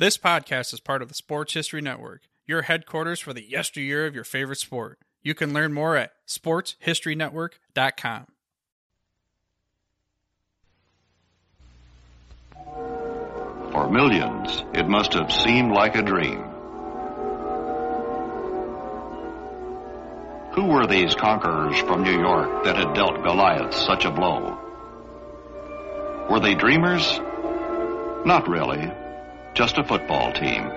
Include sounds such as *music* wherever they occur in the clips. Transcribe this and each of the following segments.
This podcast is part of the Sports History Network, your headquarters for the yesteryear of your favorite sport. You can learn more at sportshistorynetwork.com. For millions, it must have seemed like a dream. Who were these conquerors from New York that had dealt Goliath such a blow? Were they dreamers? Not really just a football team.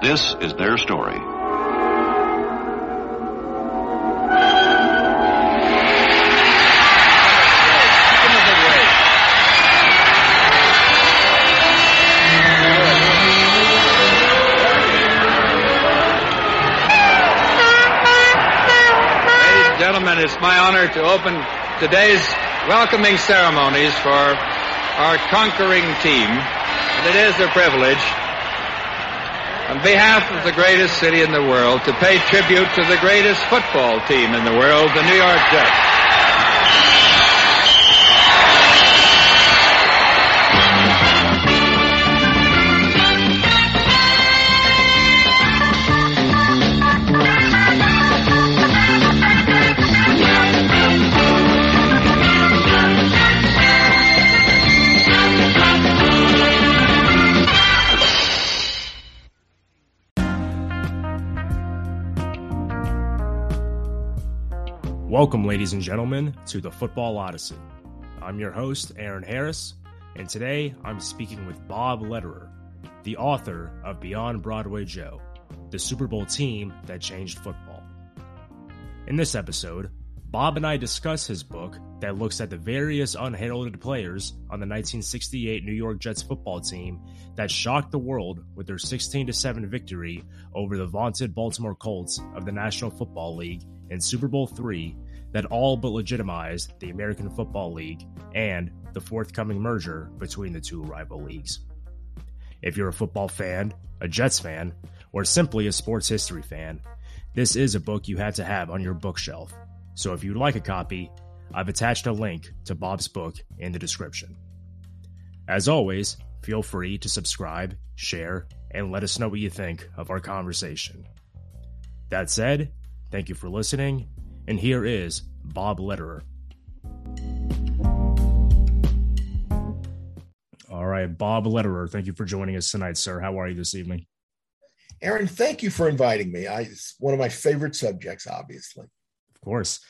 This is their story. Gentlemen, it's my honor to open today's welcoming ceremonies for our conquering team. And it is a privilege, on behalf of the greatest city in the world, to pay tribute to the greatest football team in the world, the New York Jets. Welcome, ladies and gentlemen, to the Football Odyssey. I'm your host, Aron Harris, and today I'm speaking with Bob Lederer, the author of Beyond Broadway Joe, the Super Bowl team that changed football. In this episode, Bob and I discuss his book that looks at the various unheralded players on the 1968 New York Jets football team that shocked the world with their 16 7 victory over the vaunted Baltimore Colts of the National Football League in Super Bowl III that all but legitimized the American Football League and the forthcoming merger between the two rival leagues. If you're a football fan, a Jets fan, or simply a sports history fan, this is a book you had to have on your bookshelf. So if you'd like a copy, I've attached a link to Bob's book in the description. As always, feel free to subscribe, share, and let us know what you think of our conversation. That said, thank you for listening, and here is Bob Lederer. All right, Bob Lederer, thank you for joining us tonight, sir. How are you this evening? Aron, thank you for inviting me. I, it's one of my favorite subjects, obviously. Of course.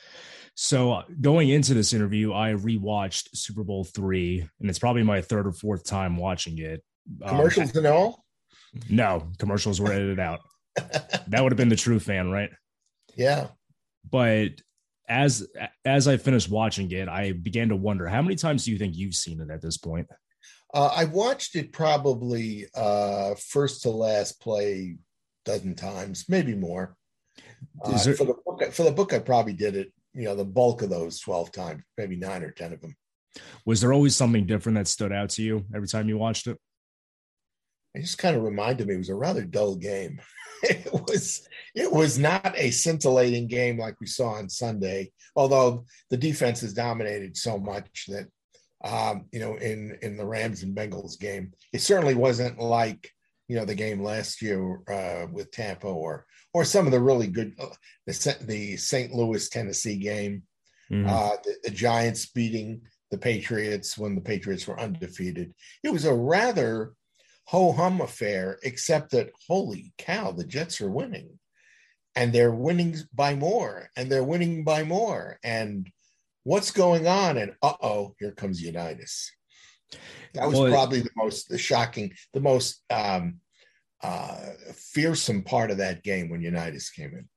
So, uh, going into this interview, I rewatched Super Bowl three, and it's probably my third or fourth time watching it. Um, Commercials and all? no, commercials were edited out. *laughs* that would have been the true fan, right? Yeah. But as as I finished watching it, I began to wonder how many times do you think you've seen it at this point? Uh, I watched it probably uh, first to last play dozen times, maybe more. Uh, there- for the book, for the book, I probably did it. You know, the bulk of those twelve times, maybe nine or ten of them. Was there always something different that stood out to you every time you watched it? It just kind of reminded me it was a rather dull game. *laughs* it was it was not a scintillating game like we saw on Sunday, although the defense has dominated so much that um, you know in in the Rams and Bengals game, it certainly wasn't like you know the game last year uh, with Tampa or or some of the really good uh, the the St. Louis Tennessee game, Mhm. uh, the, the Giants beating the Patriots when the Patriots were undefeated. It was a rather ho hum affair, except that holy cow, the Jets are winning, and they're winning by more, and they're winning by more, and what's going on? And uh oh, here comes Unitas. That was Well, probably the most the shocking, the most um, uh, fearsome part of that game when Unitas came in.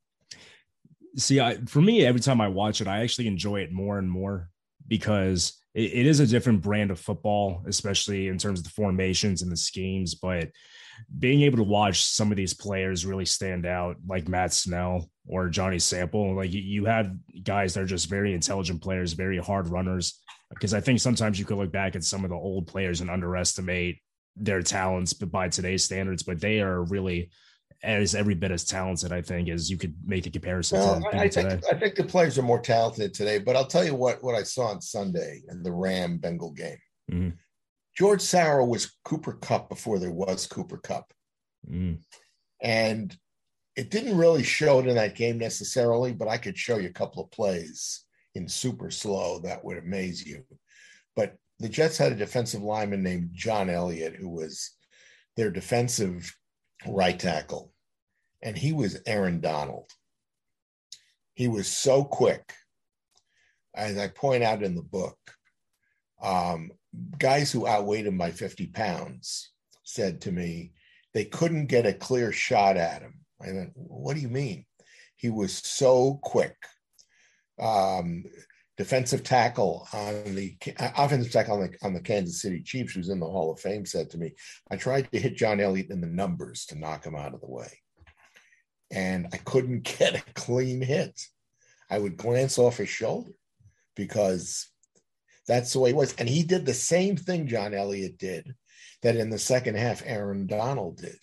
See, I, for me, every time I watch it, I actually enjoy it more and more because it, it is a different brand of football, especially in terms of the formations and the schemes. But being able to watch some of these players really stand out, like Matt Snell or Johnny Sample, like you, have guys that are just very intelligent players, very hard runners. Because I think sometimes you could look back at some of the old players and underestimate their talents, but by today's standards, but they are really as every bit as talented, I think, as you could make the comparison Well, I today. think I think the players are more talented today, but I'll tell you what what I saw on Sunday in the Ram Bengal game. Mhm. George Sauer was Cooper Kupp before there was Cooper Kupp. Mm. And it didn't really show it in that game necessarily, but I could show you a couple of plays in super slow that would amaze you. But the Jets had a defensive lineman named John Elliott, who was their defensive right tackle, and he was Aaron Donald. He was so quick, as I point out in the book. Um, guys who outweighed him by 50 pounds said to me they couldn't get a clear shot at him. I went, What do you mean? He was so quick. Um, defensive tackle on the offensive tackle on the, on the Kansas City Chiefs, who's in the Hall of Fame, said to me, I tried to hit John Elliott in the numbers to knock him out of the way. And I couldn't *laughs* get a clean hit. I would glance off his shoulder because that's the way he was. And he did the same thing John Elliott did that in the second half Aaron Donald did.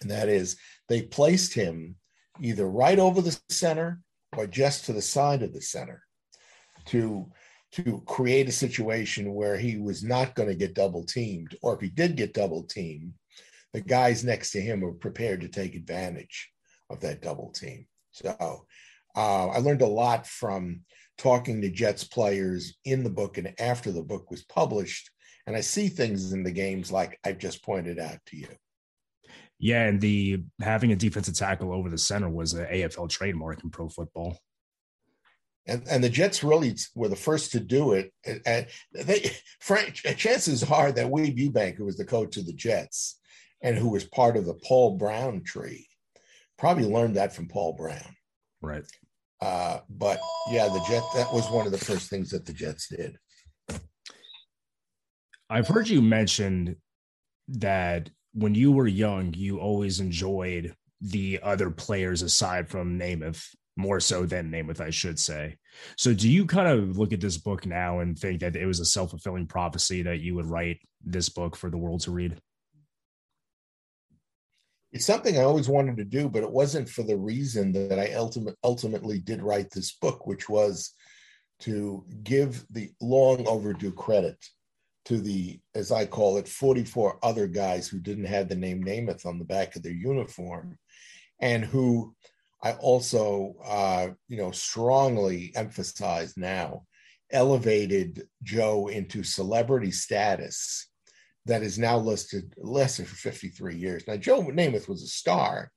And that is they placed him either right over the center or just to the side of the center to to create a situation where he was not going to get double teamed or if he did get double teamed the guys next to him were prepared to take advantage of that double team so uh, i learned a lot from talking to jets players in the book and after the book was published and i see things in the games like i've just pointed out to you yeah, and the having a defensive tackle over the center was an AFL trademark in pro football. And, and the Jets really were the first to do it. And they, Frank, chances are that Weeb Ewbank, who was the coach of the Jets and who was part of the Paul Brown tree, probably learned that from Paul Brown. Right. Uh, but yeah, the Jet that was one of the first things that the Jets did. I've heard you mention that when you were young, you always enjoyed the other players aside from Namath more so than Namath, I should say. So, do you kind of look at this book now and think that it was a self fulfilling prophecy that you would write this book for the world to read? It's something I always wanted to do, but it wasn't for the reason that I ultimate, ultimately did write this book, which was to give the long overdue credit to the, as I call it, 44 other guys who didn't have the name Namath on the back of their uniform and who I also, uh, you know, strongly emphasize now elevated Joe into celebrity status that is now listed listed for 53 years. Now, Joe Namath was a star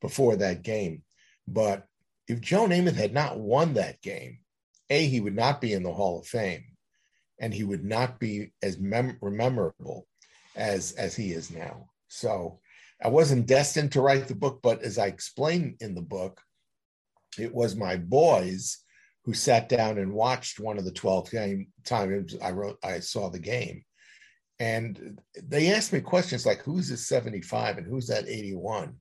before that game, but if Joe Namath had not won that game, A, he would not be in the Hall of Fame and he would not be as mem- memorable as as he is now. So I wasn't destined to write the book, but as I explain in the book, it was my boys who sat down and watched one of the 12 game times I wrote I saw the game. And they asked me questions like who's this 75 and who's that 81?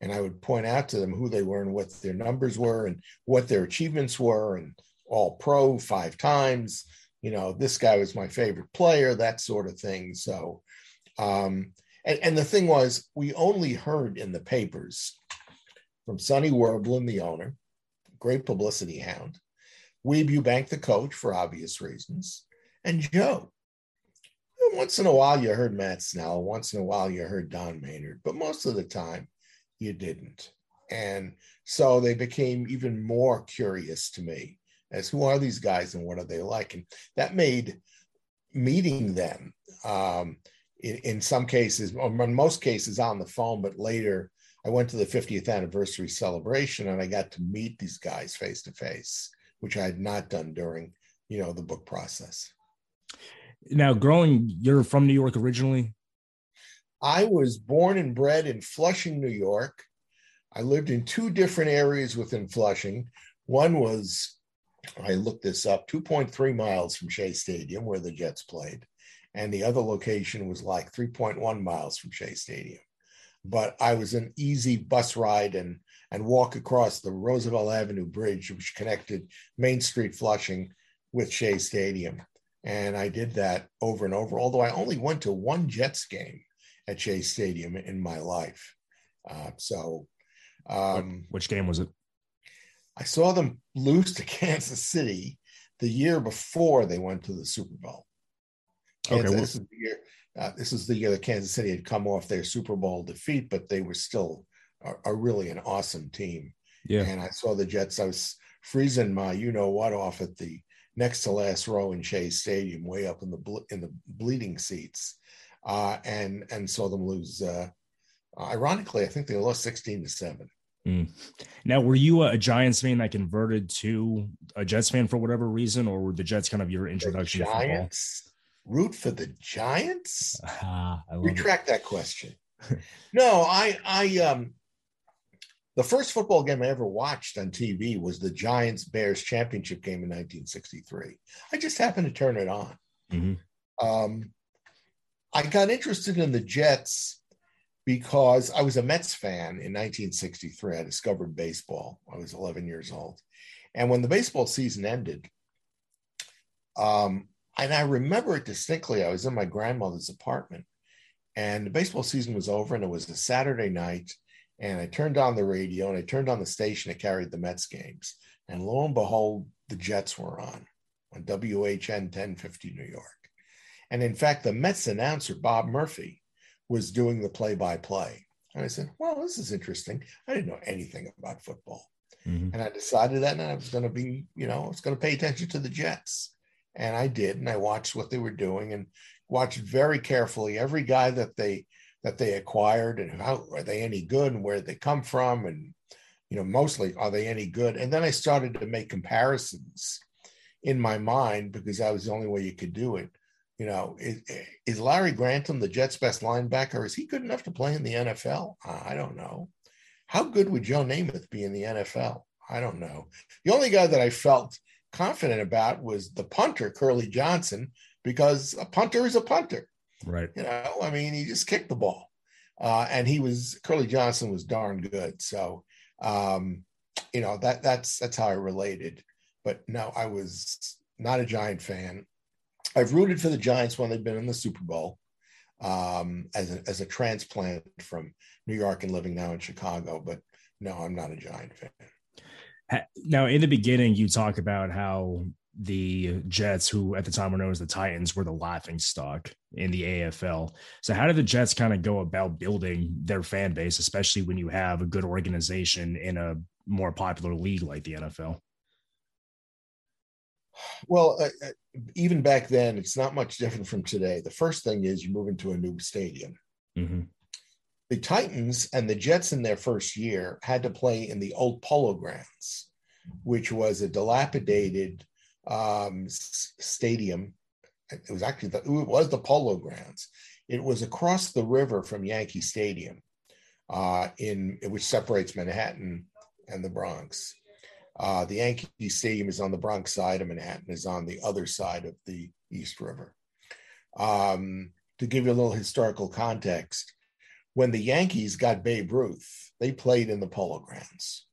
And I would point out to them who they were and what their numbers were and what their achievements were and all pro five times you know, this guy was my favorite player, that sort of thing. So, um, and, and the thing was, we only heard in the papers from Sonny Werblin, the owner, great publicity hound, Weeb Ewbank, the coach, for obvious reasons, and Joe. Once in a while, you heard Matt Snell. Once in a while, you heard Don Maynard, but most of the time, you didn't. And so they became even more curious to me as who are these guys and what are they like and that made meeting them um, in, in, some cases or in most cases on the phone but later i went to the 50th anniversary celebration and i got to meet these guys face to face which i had not done during you know the book process now growing you're from new york originally i was born and bred in flushing new york i lived in two different areas within flushing one was I looked this up 2.3 miles from Shea Stadium, where the Jets played. And the other location was like 3.1 miles from Shea Stadium. But I was an easy bus ride and, and walk across the Roosevelt Avenue Bridge, which connected Main Street Flushing with Shea Stadium. And I did that over and over, although I only went to one Jets game at Shea Stadium in my life. Uh, so, um, which game was it? I saw them lose to *laughs* Kansas City the year before they went to the Super Bowl. Kansas, okay, well, this is the year uh, this is the year that Kansas City had come off their Super Bowl defeat, but they were still a, a really an awesome team. Yeah. And I saw the Jets. I was freezing my you know what off at the next to last row in Shea Stadium, way up in the in the bleeding seats, uh, and and saw them lose. Uh, ironically, I think they lost sixteen to seven. Mm. Now, were you a Giants fan that converted to a Jets fan for whatever reason, or were the Jets kind of your introduction? The Giants root for the Giants. *laughs* Ah, Retract it. that question. *laughs* no, I I um the first football game I ever watched on TV was the Giants Bears championship game in 1963. I just happened to turn it on. Mm-hmm. Um, I got interested in the Jets because I was a Mets fan in 1963. I discovered baseball. I was 11 years old. And when the baseball season ended, um, and I remember it distinctly, I was in my grandmother's apartment and the baseball season was over and it was a Saturday night and I turned on the radio and I turned on the station that carried the Mets games. And lo and behold, the Jets were on on WHN 1050 New York. And in fact, the Mets announcer, Bob Murphy, was doing the play by play. And I said, well, this is interesting. I didn't know anything about football. Mm-hmm. And I decided that I was going to be, you know, I was going to pay attention to the Jets. And I did. And I watched what they were doing and watched very carefully every guy that they that they acquired and how are they any good and where they come from? And you know mostly are they any good? And then i started to make comparisons in my mind because that was the only way you could do it. You know is, is larry grantham the jets best linebacker? Is he good enough to play in the nfl i don't know. How good would joe namath be in the nfl i don't know. The only guy that i felt confident about was the punter curly johnson because a punter is a punter Right. You know, I mean, he just kicked the ball. Uh, and he was Curly Johnson was darn good. So um, you know, that that's that's how I related. But no, I was not a Giant fan. I've rooted for the Giants when they've been in the Super Bowl um, as a, as a transplant from New York and living now in Chicago. But no, I'm not a Giant fan. Now, in the beginning, you talk about how the Jets, who at the time were known as the Titans, were the laughing stock in the AFL. So, how did the Jets kind of go about building their fan base, especially when you have a good organization in a more popular league like the NFL? Well, uh, uh, even back then, it's not much different from today. The first thing is you move into a new stadium. Mm-hmm. The Titans and the Jets in their first year had to play in the old Polo Grounds, which was a dilapidated um, stadium. It was actually the, it was the Polo Grounds. It was across the river from Yankee Stadium, uh, in which separates Manhattan and the Bronx. Uh, the Yankee Stadium is on the Bronx side, and Manhattan is on the other side of the East River. Um, to give you a little historical context, when the Yankees got Babe Ruth, they played in the Polo Grounds,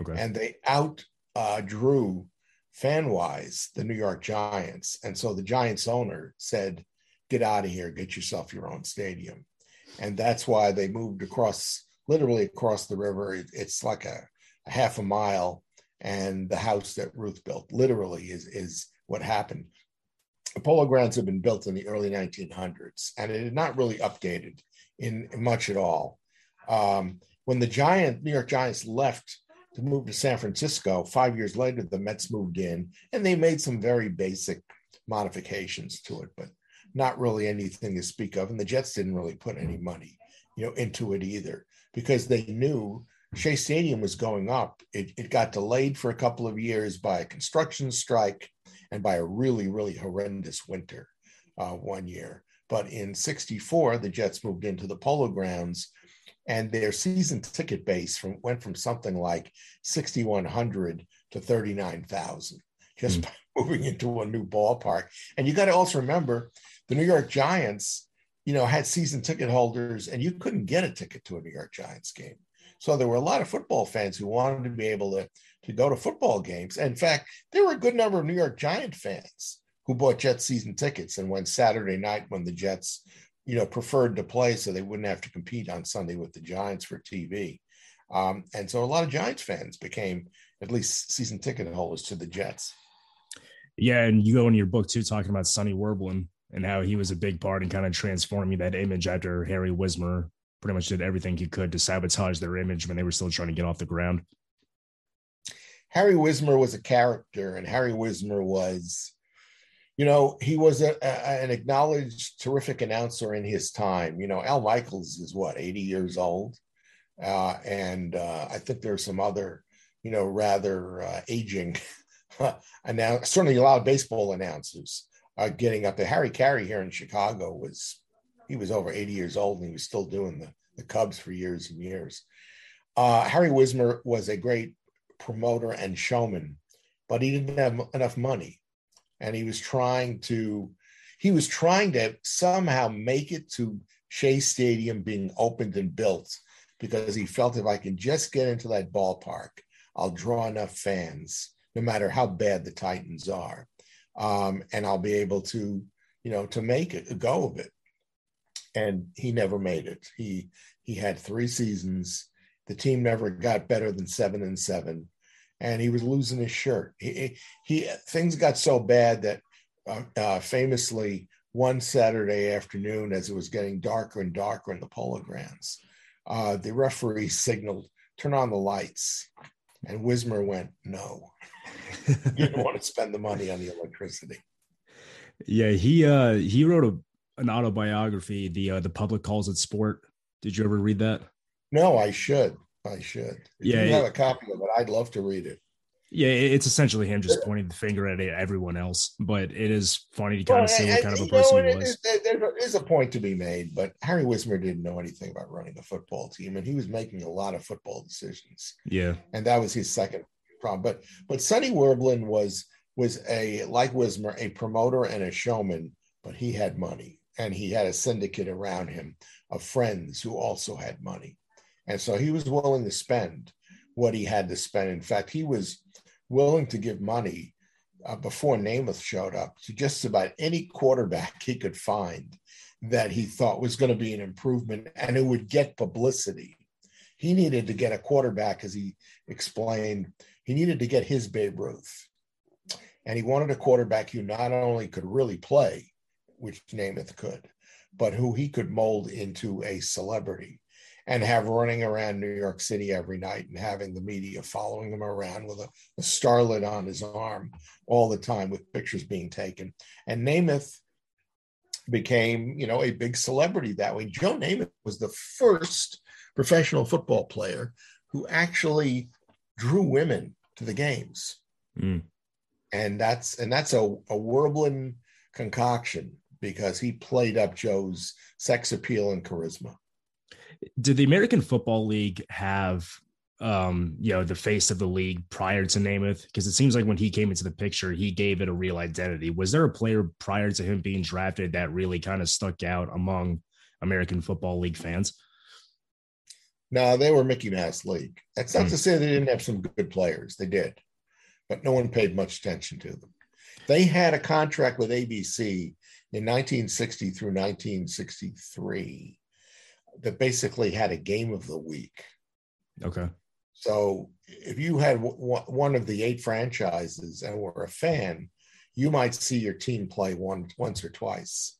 okay. and they out uh, drew fan wise the New York Giants. And so the Giants owner said, Get out of here, get yourself your own stadium. And that's why they moved across, literally across the river. It's like a, a half a mile. And the house that Ruth built literally is, is what happened. The Polo Grounds had been built in the early 1900s and it had not really updated in, much at all. Um, when the Giant New York Giants left to move to San Francisco. Five years later, the Mets moved in and they made some very basic modifications to it, but not really anything to speak of. And the Jets didn't really put any money, you know, into it either because they knew Shea Stadium was going up. It, it got delayed for a couple of years by a construction strike and by a really, really horrendous winter uh, one year. But in 64, the Jets moved into the Polo Grounds and their season ticket base from went from something like 6100 to 39000 just mm. by *laughs* moving into a new ballpark. And you got to also remember the new york giants you know had season ticket holders and you couldn't get a ticket to a new york giants game. So there were a lot of football fans who wanted to be able to to go to football games. In fact there were a good number of new york giant fans who bought Jets season tickets and went Saturday night when the Jets you know, preferred to play so they wouldn't have to compete on Sunday with the Giants for TV. Um, and so a lot of Giants fans became at least season ticket holders to the Jets. Yeah, and you go in your book too, talking about Sonny Werblin and how he was a big part in kind of transforming that image after Harry Wismer pretty much did everything he could to sabotage their image when they were still trying to get off the ground. Harry Wismer was a character, and Harry Wismer was, you know, he was a, a, an acknowledged terrific announcer in his time. You know, Al Michaels is what, 80 years old? Uh, and uh, I think there's some other, you know, rather uh, aging, *laughs* announce, certainly a lot of baseball announcers are getting up there. Harry Caray here in Chicago was, he was over 80 years old and he was still doing the, the Cubs for years and years. Uh, Harry Wismer was a great promoter and showman, but he didn't have enough money. And he was trying to, he was trying to somehow make it to Shea Stadium being opened and built because he felt if I can just get into that ballpark, I'll draw enough fans, no matter how bad the Titans are. Um, and I'll be able to, you know, to make it a go of it. And he never made it. He he had three seasons the team never got better than seven and seven, and he was losing his shirt. He, he things got so bad that uh, uh, famously one Saturday afternoon, as it was getting darker and darker in the polo grounds, uh, the referee signaled, "Turn on the lights," and Wismer went, "No." *laughs* you don't want to spend the money on the electricity. Yeah, he uh he wrote a, an autobiography. The uh, the public calls it sport. Did you ever read that? No, I should. I should. If yeah, you have a copy of it, I'd love to read it. Yeah, it's essentially him just pointing the finger at everyone else, but it is funny to kind well, of see what kind of a person know, he was. Is, there is a point to be made, but Harry Wismer didn't know anything about running a football team, and he was making a lot of football decisions. Yeah, and that was his second problem. But but Sonny Werblin was was a like Wismer, a promoter and a showman, but he had money, and he had a syndicate around him of friends who also had money. And so he was willing to spend what he had to spend. In fact, he was willing to give money uh, before Namath showed up to just about any quarterback he could find that he thought was going to be an improvement and it would get publicity. He needed to get a quarterback, as he explained, he needed to get his Babe Ruth. And he wanted a quarterback who not only could really play, which Namath could, but who he could mold into a celebrity and have running around New York City every night and having the media following him around with a, a starlet on his arm all the time with pictures being taken. And Namath became, you know, a big celebrity that way. Joe Namath was the first professional football player who actually drew women to the games. Mm. And that's and that's a, a Werblin concoction because he played up Joe's sex appeal and charisma. Did the American Football League have um, you know, the face of the league prior to Namath? Because it seems like when he came into the picture, he gave it a real identity. Was there a player prior to him being drafted that really kind of stuck out among American Football League fans? No, they were Mickey Mouse League. That's not mm. to say they didn't have some good players. They did, but no one paid much attention to them. They had a contract with ABC in 1960 through 1963 that basically had a game of the week. Okay. So if you had w- one of the eight franchises and were a fan, you might see your team play one once or twice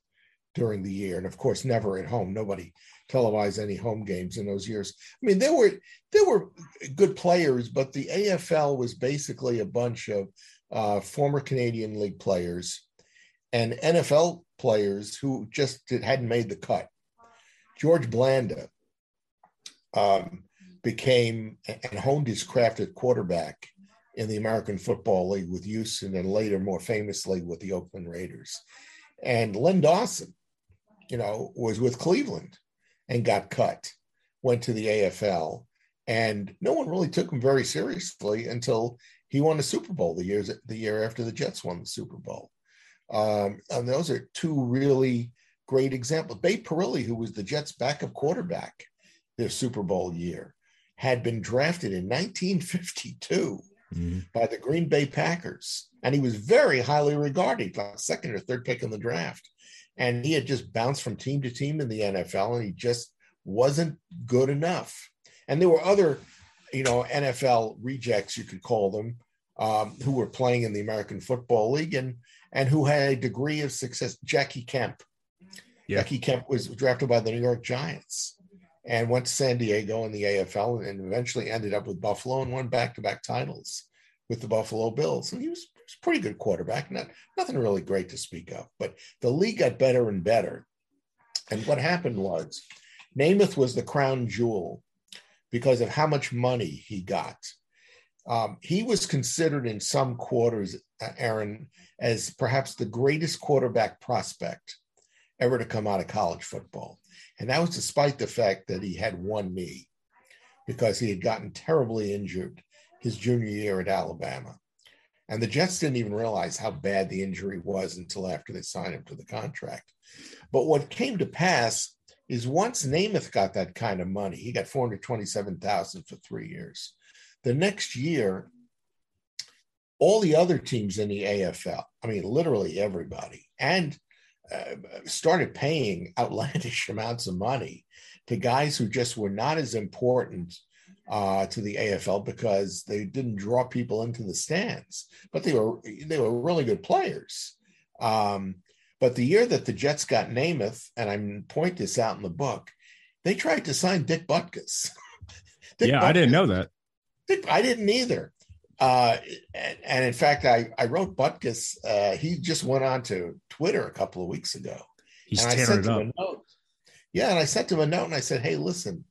during the year, and of course, never at home. Nobody televised any home games in those years. I mean, there were there were good players, but the AFL was basically a bunch of uh, former Canadian League players and NFL players who just hadn't made the cut. George Blanda um, became and honed his craft at quarterback in the American Football League with Houston and later, more famously, with the Oakland Raiders. And Len Dawson, you know, was with Cleveland and got cut, went to the AFL, and no one really took him very seriously until he won the Super Bowl the years the year after the Jets won the Super Bowl. Um, and those are two really great examples. Babe Parilli, who was the Jets' backup quarterback their Super Bowl year, had been drafted in 1952 mm-hmm. by the Green Bay Packers. And he was very highly regarded, like second or third pick in the draft. And he had just bounced from team to team in the NFL, and he just wasn't good enough. And there were other, you know, NFL rejects, you could call them, um, who were playing in the American Football League, and and who had a degree of success. Jackie Kemp. Yeah. Jackie Kemp was drafted by the New York Giants and went to San Diego in the AFL and eventually ended up with Buffalo and won back to back titles with the Buffalo Bills. And he was, was a pretty good quarterback, not, nothing really great to speak of. But the league got better and better. And what happened was Namath was the crown jewel because of how much money he got. Um, he was considered in some quarters, uh, Aron, as perhaps the greatest quarterback prospect ever to come out of college football. And that was despite the fact that he had one knee because he had gotten terribly injured his junior year at Alabama. And the Jets didn't even realize how bad the injury was until after they signed him to the contract. But what came to pass is once Namath got that kind of money, he got 427,000 for 3 years. The next year all the other teams in the AFL, I mean literally everybody, and uh, started paying outlandish *laughs* amounts of money to guys who just were not as important uh, to the AFL because they didn't draw people into the stands, but they were they were really good players. Um, but the year that the Jets got Namath, and I point this out in the book, they tried to sign Dick Butkus. *laughs* Dick yeah, Butkus, I didn't know that. Dick, I didn't either. Uh, and, and, in fact, I, I wrote Butkus. Uh, he just went on to Twitter a couple of weeks ago. He's and I sent him a note. Yeah, and I sent him a note and I said, "Hey, listen,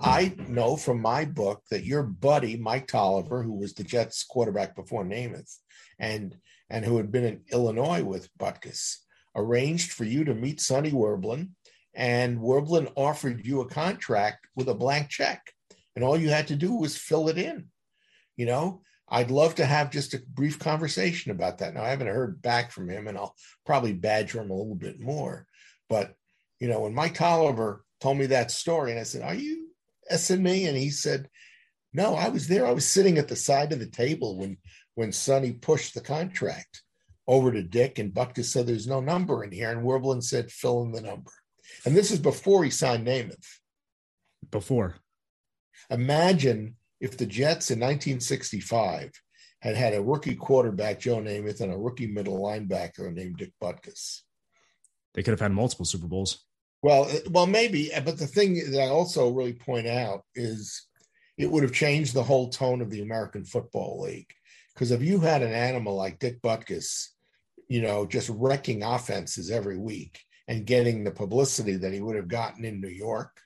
I know from my book that your buddy Mike Taliaferro, who was the Jets quarterback before Namath, and and who had been in Illinois with Butkus, arranged for you to meet Sonny Werblin, and Werblin offered you a contract with a blank check, and all you had to do was fill it in. You know, I'd love to have just a brief conversation about that. Now, I haven't heard back from him, and I'll probably badger him a little bit more. But, you know, when Mike Taliaferro told me that story, and I said, Are you s me? And he said, No, I was there. I was sitting at the side of the table when when Sonny pushed the contract over to Dick, and Butkus said, There's no number in here. And Werblin said, Fill in the number. And this is before he signed Namath. Before. Imagine if the Jets in 1965 had had a rookie quarterback, Joe Namath, and a rookie middle linebacker named Dick Butkus. They could have had multiple Super Bowls. Well, uh, well, maybe. But the thing that I also really point out is it would have changed the whole tone of the American Football League. Because if you had an animal like Dick Butkus, you know, just wrecking offenses every week and getting the publicity that he would have gotten in New York,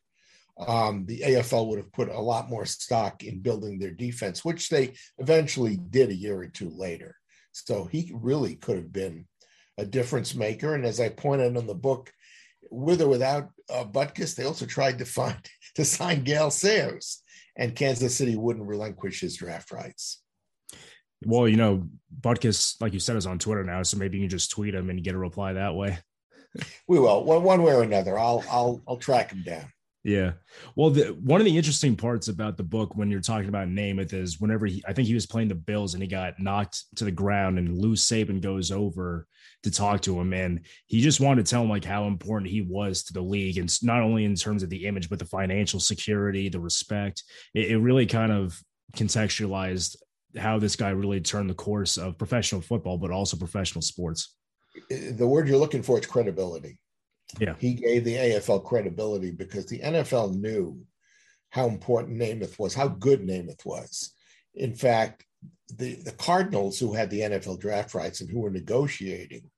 um, the AFL would have put a lot more stock in building their defense, which they eventually did a year or two later. So he really could have been a difference maker. And as I pointed in the book, with or without uh, Butkus, they also tried to find *laughs* to sign Gale Sayers, and Kansas City wouldn't relinquish his draft rights. Well, you know, Butkus, like you said, is on Twitter now, so maybe you can just tweet him and get a reply that way. we will, one, one way or another. I'll I'll I'll track him down. Yeah. Well, the, one of the interesting parts about the book when you're talking about Namath is whenever he, I think he was playing the Bills and he got knocked to the ground and Lou Saban goes over to talk to him and he just wanted to tell him like how important he was to the league and not only in terms of the image but the financial security, the respect. It, it really kind of contextualized how this guy really turned the course of professional football, but also professional sports. The word you're looking for is credibility. Yeah. He gave the AFL credibility because the NFL knew how important Namath was, how good Namath was. In fact, the, the Cardinals, who had the NFL draft rights and who were negotiating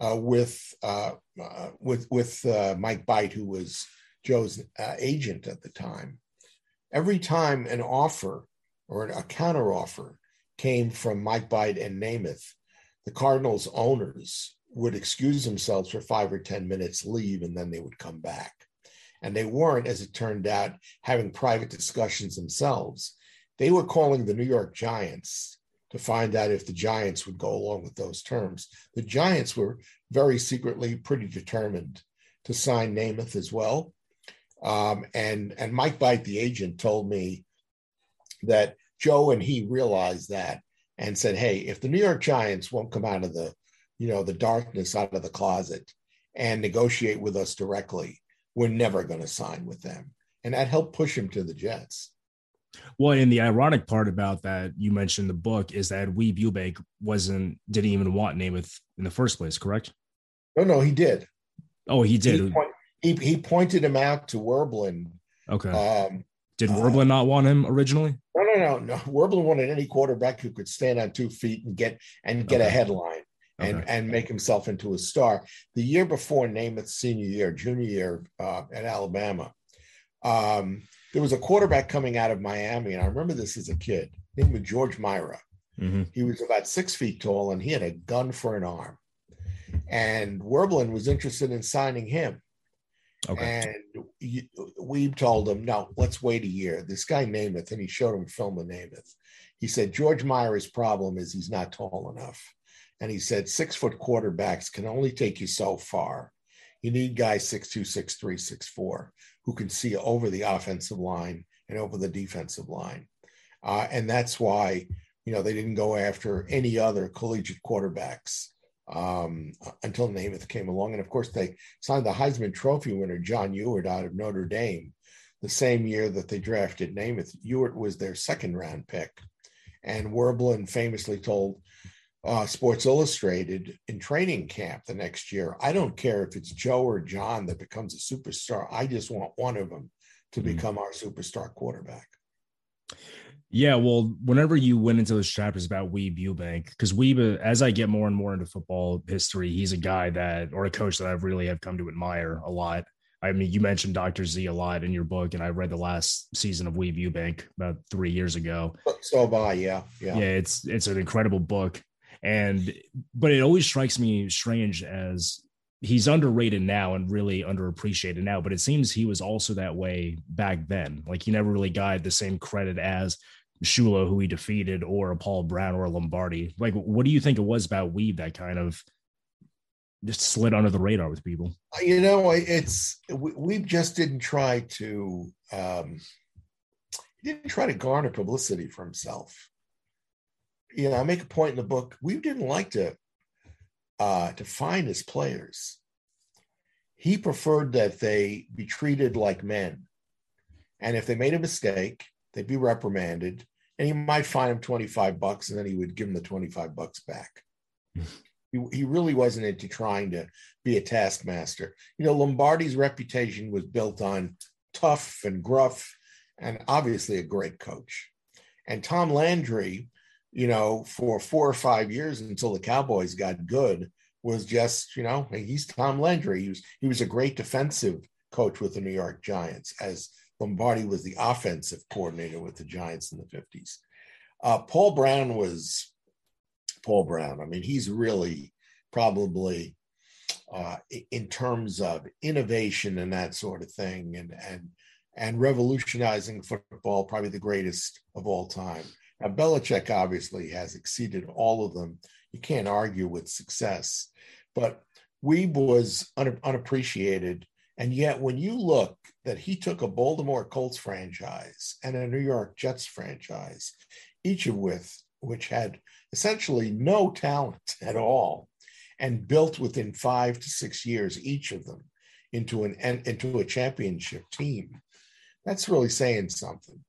uh, with uh, uh, with with uh, Mike Bite, who was Joe's uh, agent at the time, every time an offer or a counter offer came from Mike Bite and Namath, the Cardinals owners would excuse themselves for five or 10 minutes, leave, and then they would come back. And they weren't, as it turned out, having private discussions themselves. They were calling the New York Giants to find out if the Giants would go along with those terms. The Giants were very secretly pretty determined to sign Namath as well. Um, and, and Mike Bite, the agent, told me that Joe and he realized that and said, hey, if the New York Giants won't come out of the you know, the darkness out of the closet and negotiate with us directly, we're never going to sign with them. And that helped push him to the Jets. Well, and the ironic part about that you mentioned the book is that Weeb Ewbank wasn't didn't even want Namath in the first place, correct? No, no, he did. Oh, he did. He, point, he, he pointed him out to Werblin. Okay. Um, did Werblin uh, not want him originally? No, no, no, no. Werblin wanted any quarterback who could stand on two feet and get and get okay. a headline and okay. and make himself into a star. The year before Namath's senior year, junior year uh, at Alabama, um, there was a quarterback coming out of Miami, and I remember this as a kid. Name was George Mira. Mm-hmm. He was about six feet tall, and he had a gun for an arm. And Werblin was interested in signing him. Okay. And we told him, no, let's wait a year. This guy Namath, and he showed him film of Namath. He said George Mira's problem is he's not tall enough. And he said six foot quarterbacks can only take you so far. You need guys six two, six three, six four who can see over the offensive line and over the defensive line. Uh, and that's why, you know, they didn't go after any other collegiate quarterbacks um, until Namath came along. And of course, they signed the Heisman Trophy winner, John Huarte, out of Notre Dame, the same year that they drafted Namath. Huarte was their second round pick. And Werblin famously told uh, Sports Illustrated in training camp the next year. I don't care if it's Joe or John that becomes a superstar. I just want one of them to mm-hmm. become our superstar quarterback. Yeah, well, whenever you went into those chapters about Weeb Ewbank, because Weeb, as I get more and more into football history, he's a guy that, or a coach that I really have come to admire a lot. I mean, you mentioned Dr. Z a lot in your book, and I read the last season of Weeb Ewbank about three years ago. So have I, yeah, yeah. Yeah, it's it's an incredible book and but it always strikes me strange as he's underrated now and really underappreciated now but it seems he was also that way back then like he never really got the same credit as Shula, who he defeated, or a Paul Brown or a Lombardi. Like, what do you think it was about Weeb that kind of just slid under the radar with people? You know, it's we just didn't try to um, he didn't try to garner publicity for himself you know, I make a point in the book. We didn't like to uh, to find his players. He preferred that they be treated like men, and if they made a mistake, they'd be reprimanded, and he might fine them twenty five bucks, and then he would give them the twenty five bucks back. *laughs* he, he really wasn't into trying to be a taskmaster. You know, Lombardi's reputation was built on tough and gruff, and obviously a great coach. And Tom Landry you know, for four or five years until the Cowboys got good was just, you know, he's Tom Landry. He was he was a great defensive coach with the New York Giants, as Lombardi was the offensive coordinator with the Giants in the 50s. Uh, Paul Brown was Paul Brown. I mean, he's really probably uh, in terms of innovation and that sort of thing, and and and revolutionizing football, probably the greatest of all time. Now, Belichick obviously has exceeded all of them. You can't argue with success, but Weeb was un- unappreciated. And yet, when you look that he took a Baltimore Colts franchise and a New York Jets franchise, each of with which had essentially no talent *laughs* at all, and built within five to six years each of them into an into a championship team, that's really saying something.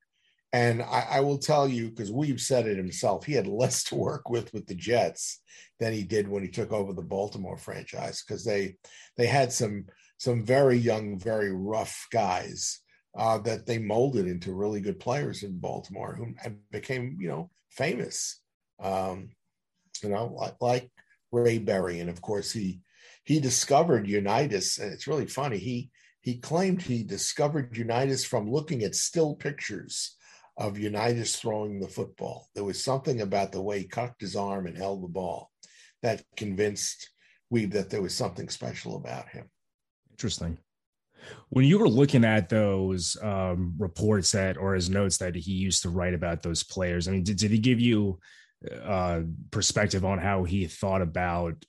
And I, I will tell you, because Weeb said it himself, he had less to work with with the Jets than he did when he took over the Baltimore franchise because they they had some some very young, very rough guys uh, that they molded into really good players in Baltimore who became you know famous. Um, you know, like, like Ray Berry, and of course he he discovered Unitas, and it's really funny. He he claimed he discovered Unitas from looking at still pictures of Unitas throwing the football. There was something about the way he cocked his arm and held the ball that convinced Weeb that there was something special about him. Interesting. When you were looking at those um, reports that, or his notes that he used to write about those players, I mean, did, did he give you uh, perspective on how he thought about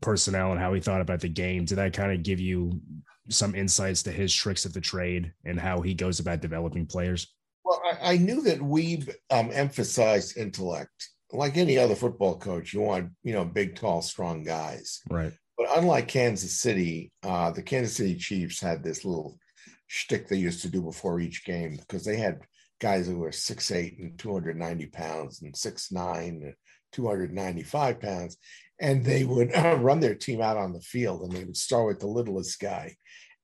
personnel and how he thought about the game? Did that kind of give you some insights to his tricks of the trade and how he goes about developing players? Well, I, I knew that Weeb um, emphasized intellect. Like any other football coach, you want you know big, tall, strong guys. Right. But unlike Kansas City, uh, the Kansas City Chiefs had this little shtick they used to do before each game because they had guys who were six eight and 290 pounds and six nine and 295 pounds. And they would *laughs* run their team out on the field and they would start with the littlest guy.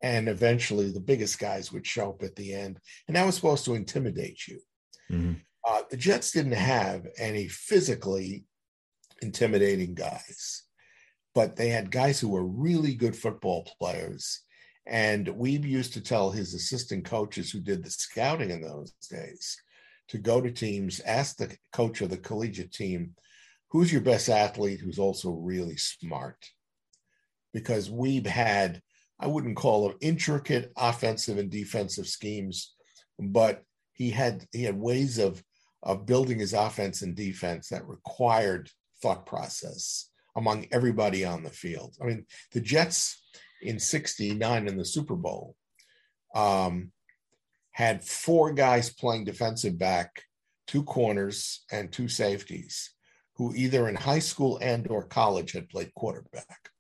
And eventually the biggest guys would show up at the end. And that was supposed to intimidate you. Mm-hmm. Uh, the Jets didn't have any physically intimidating guys, but they had guys who were really good football players. And we used to tell his assistant coaches who did the scouting in those days to go to teams, ask the coach of the collegiate team, who's your best athlete who's also really smart? Because we've had, I wouldn't call them intricate offensive and defensive schemes, but he had he had ways of of building his offense and defense that required thought process among everybody on the field. I mean, the Jets in 69 in the Super Bowl um, had four guys playing defensive back, two corners, and two safeties who either in high school and or college had played quarterback.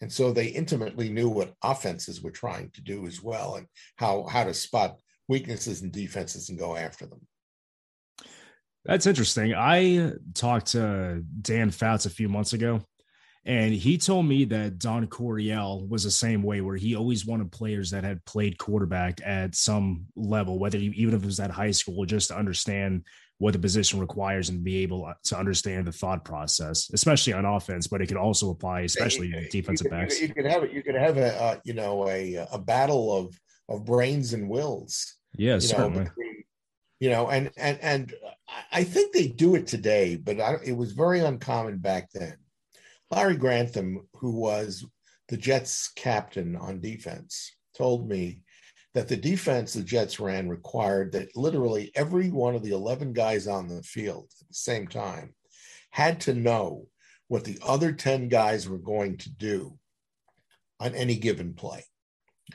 And so they intimately knew what offenses were trying to do as well and how, how to spot weaknesses in defenses and go after them. That's interesting. I talked to Dan Fouts a few months ago, and he told me that Don Coryell was the same way, where he always wanted players that had played quarterback at some level, whether even if it was at high school, just to understand what the position requires and be able to understand the thought process, especially on offense. But it could also apply, especially you, defensive you, backs. You could have it. You could have a uh, you know a a battle of of brains and wills. Yeah, you certainly. Know, between, you know, and and and I think they do it today, but I, it was very uncommon back then. Larry Grantham, who was the Jets captain on defense, told me that the defense the Jets ran required that literally every one of the 11 guys on the field at the same time had to know what the other 10 guys were going to do on any given play.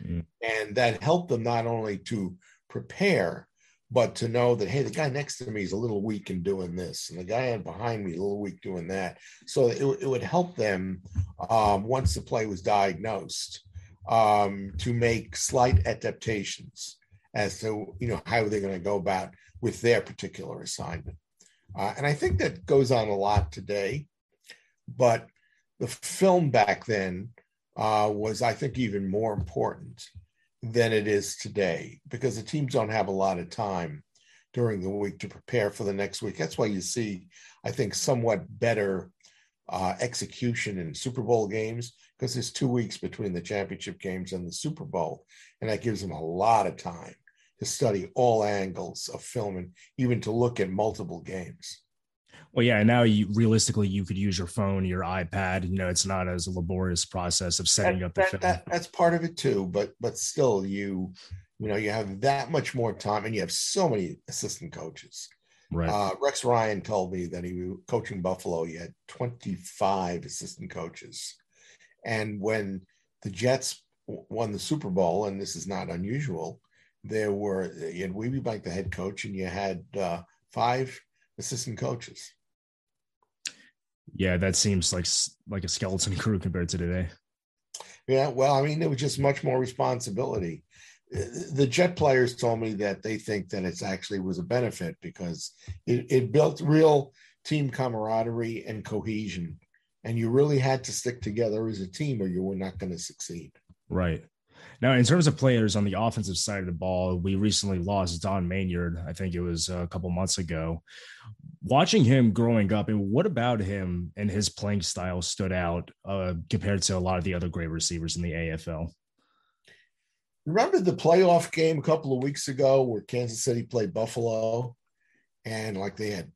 Mm-hmm. And that helped them not only to prepare, but to know that hey the guy next to me is a little weak in doing this and the guy behind me is a little weak doing that so it, it would help them um, once the play was diagnosed um, to make slight adaptations as to you know how they're going to go about with their particular assignment uh, and i think that goes on a lot today but the film back then uh, was i think even more important than it is today because the teams don't have a lot of time during the week to prepare for the next week. That's why you see, I think, somewhat better uh, execution in Super Bowl games because there's two weeks between the championship games and the Super Bowl, and that gives them a lot of time to study all angles of film and even to look at multiple games. Well, yeah. Now you realistically you could use your phone, your iPad. You know, it's not as a laborious process of setting that, up the that, film. That, that's part of it too, but but still, you you know, you have that much more time, and you have so many assistant coaches. Right. Uh, Rex Ryan told me that he was coaching Buffalo. He had 25 assistant coaches, and when the Jets won the Super Bowl, and this is not unusual, there were you had Weeb Ewbank, the head coach, and you had uh, five assistant coaches. Yeah, that seems like like a skeleton *laughs* crew compared to today. Yeah, well, I mean, it was just much more responsibility. The Jet players told me that they think that it's actually was a benefit because it, it built real team camaraderie and cohesion, and you really had to stick together as a team, or you were not going to succeed. Right. Now, in terms of players on the offensive side of the ball, we recently lost Don Maynard. I think it was a couple months ago. Watching him growing up, and what about him and his playing style stood out uh, compared to a lot of the other great receivers in the AFL? Remember the playoff game a couple of weeks ago where Kansas City played Buffalo, and like they had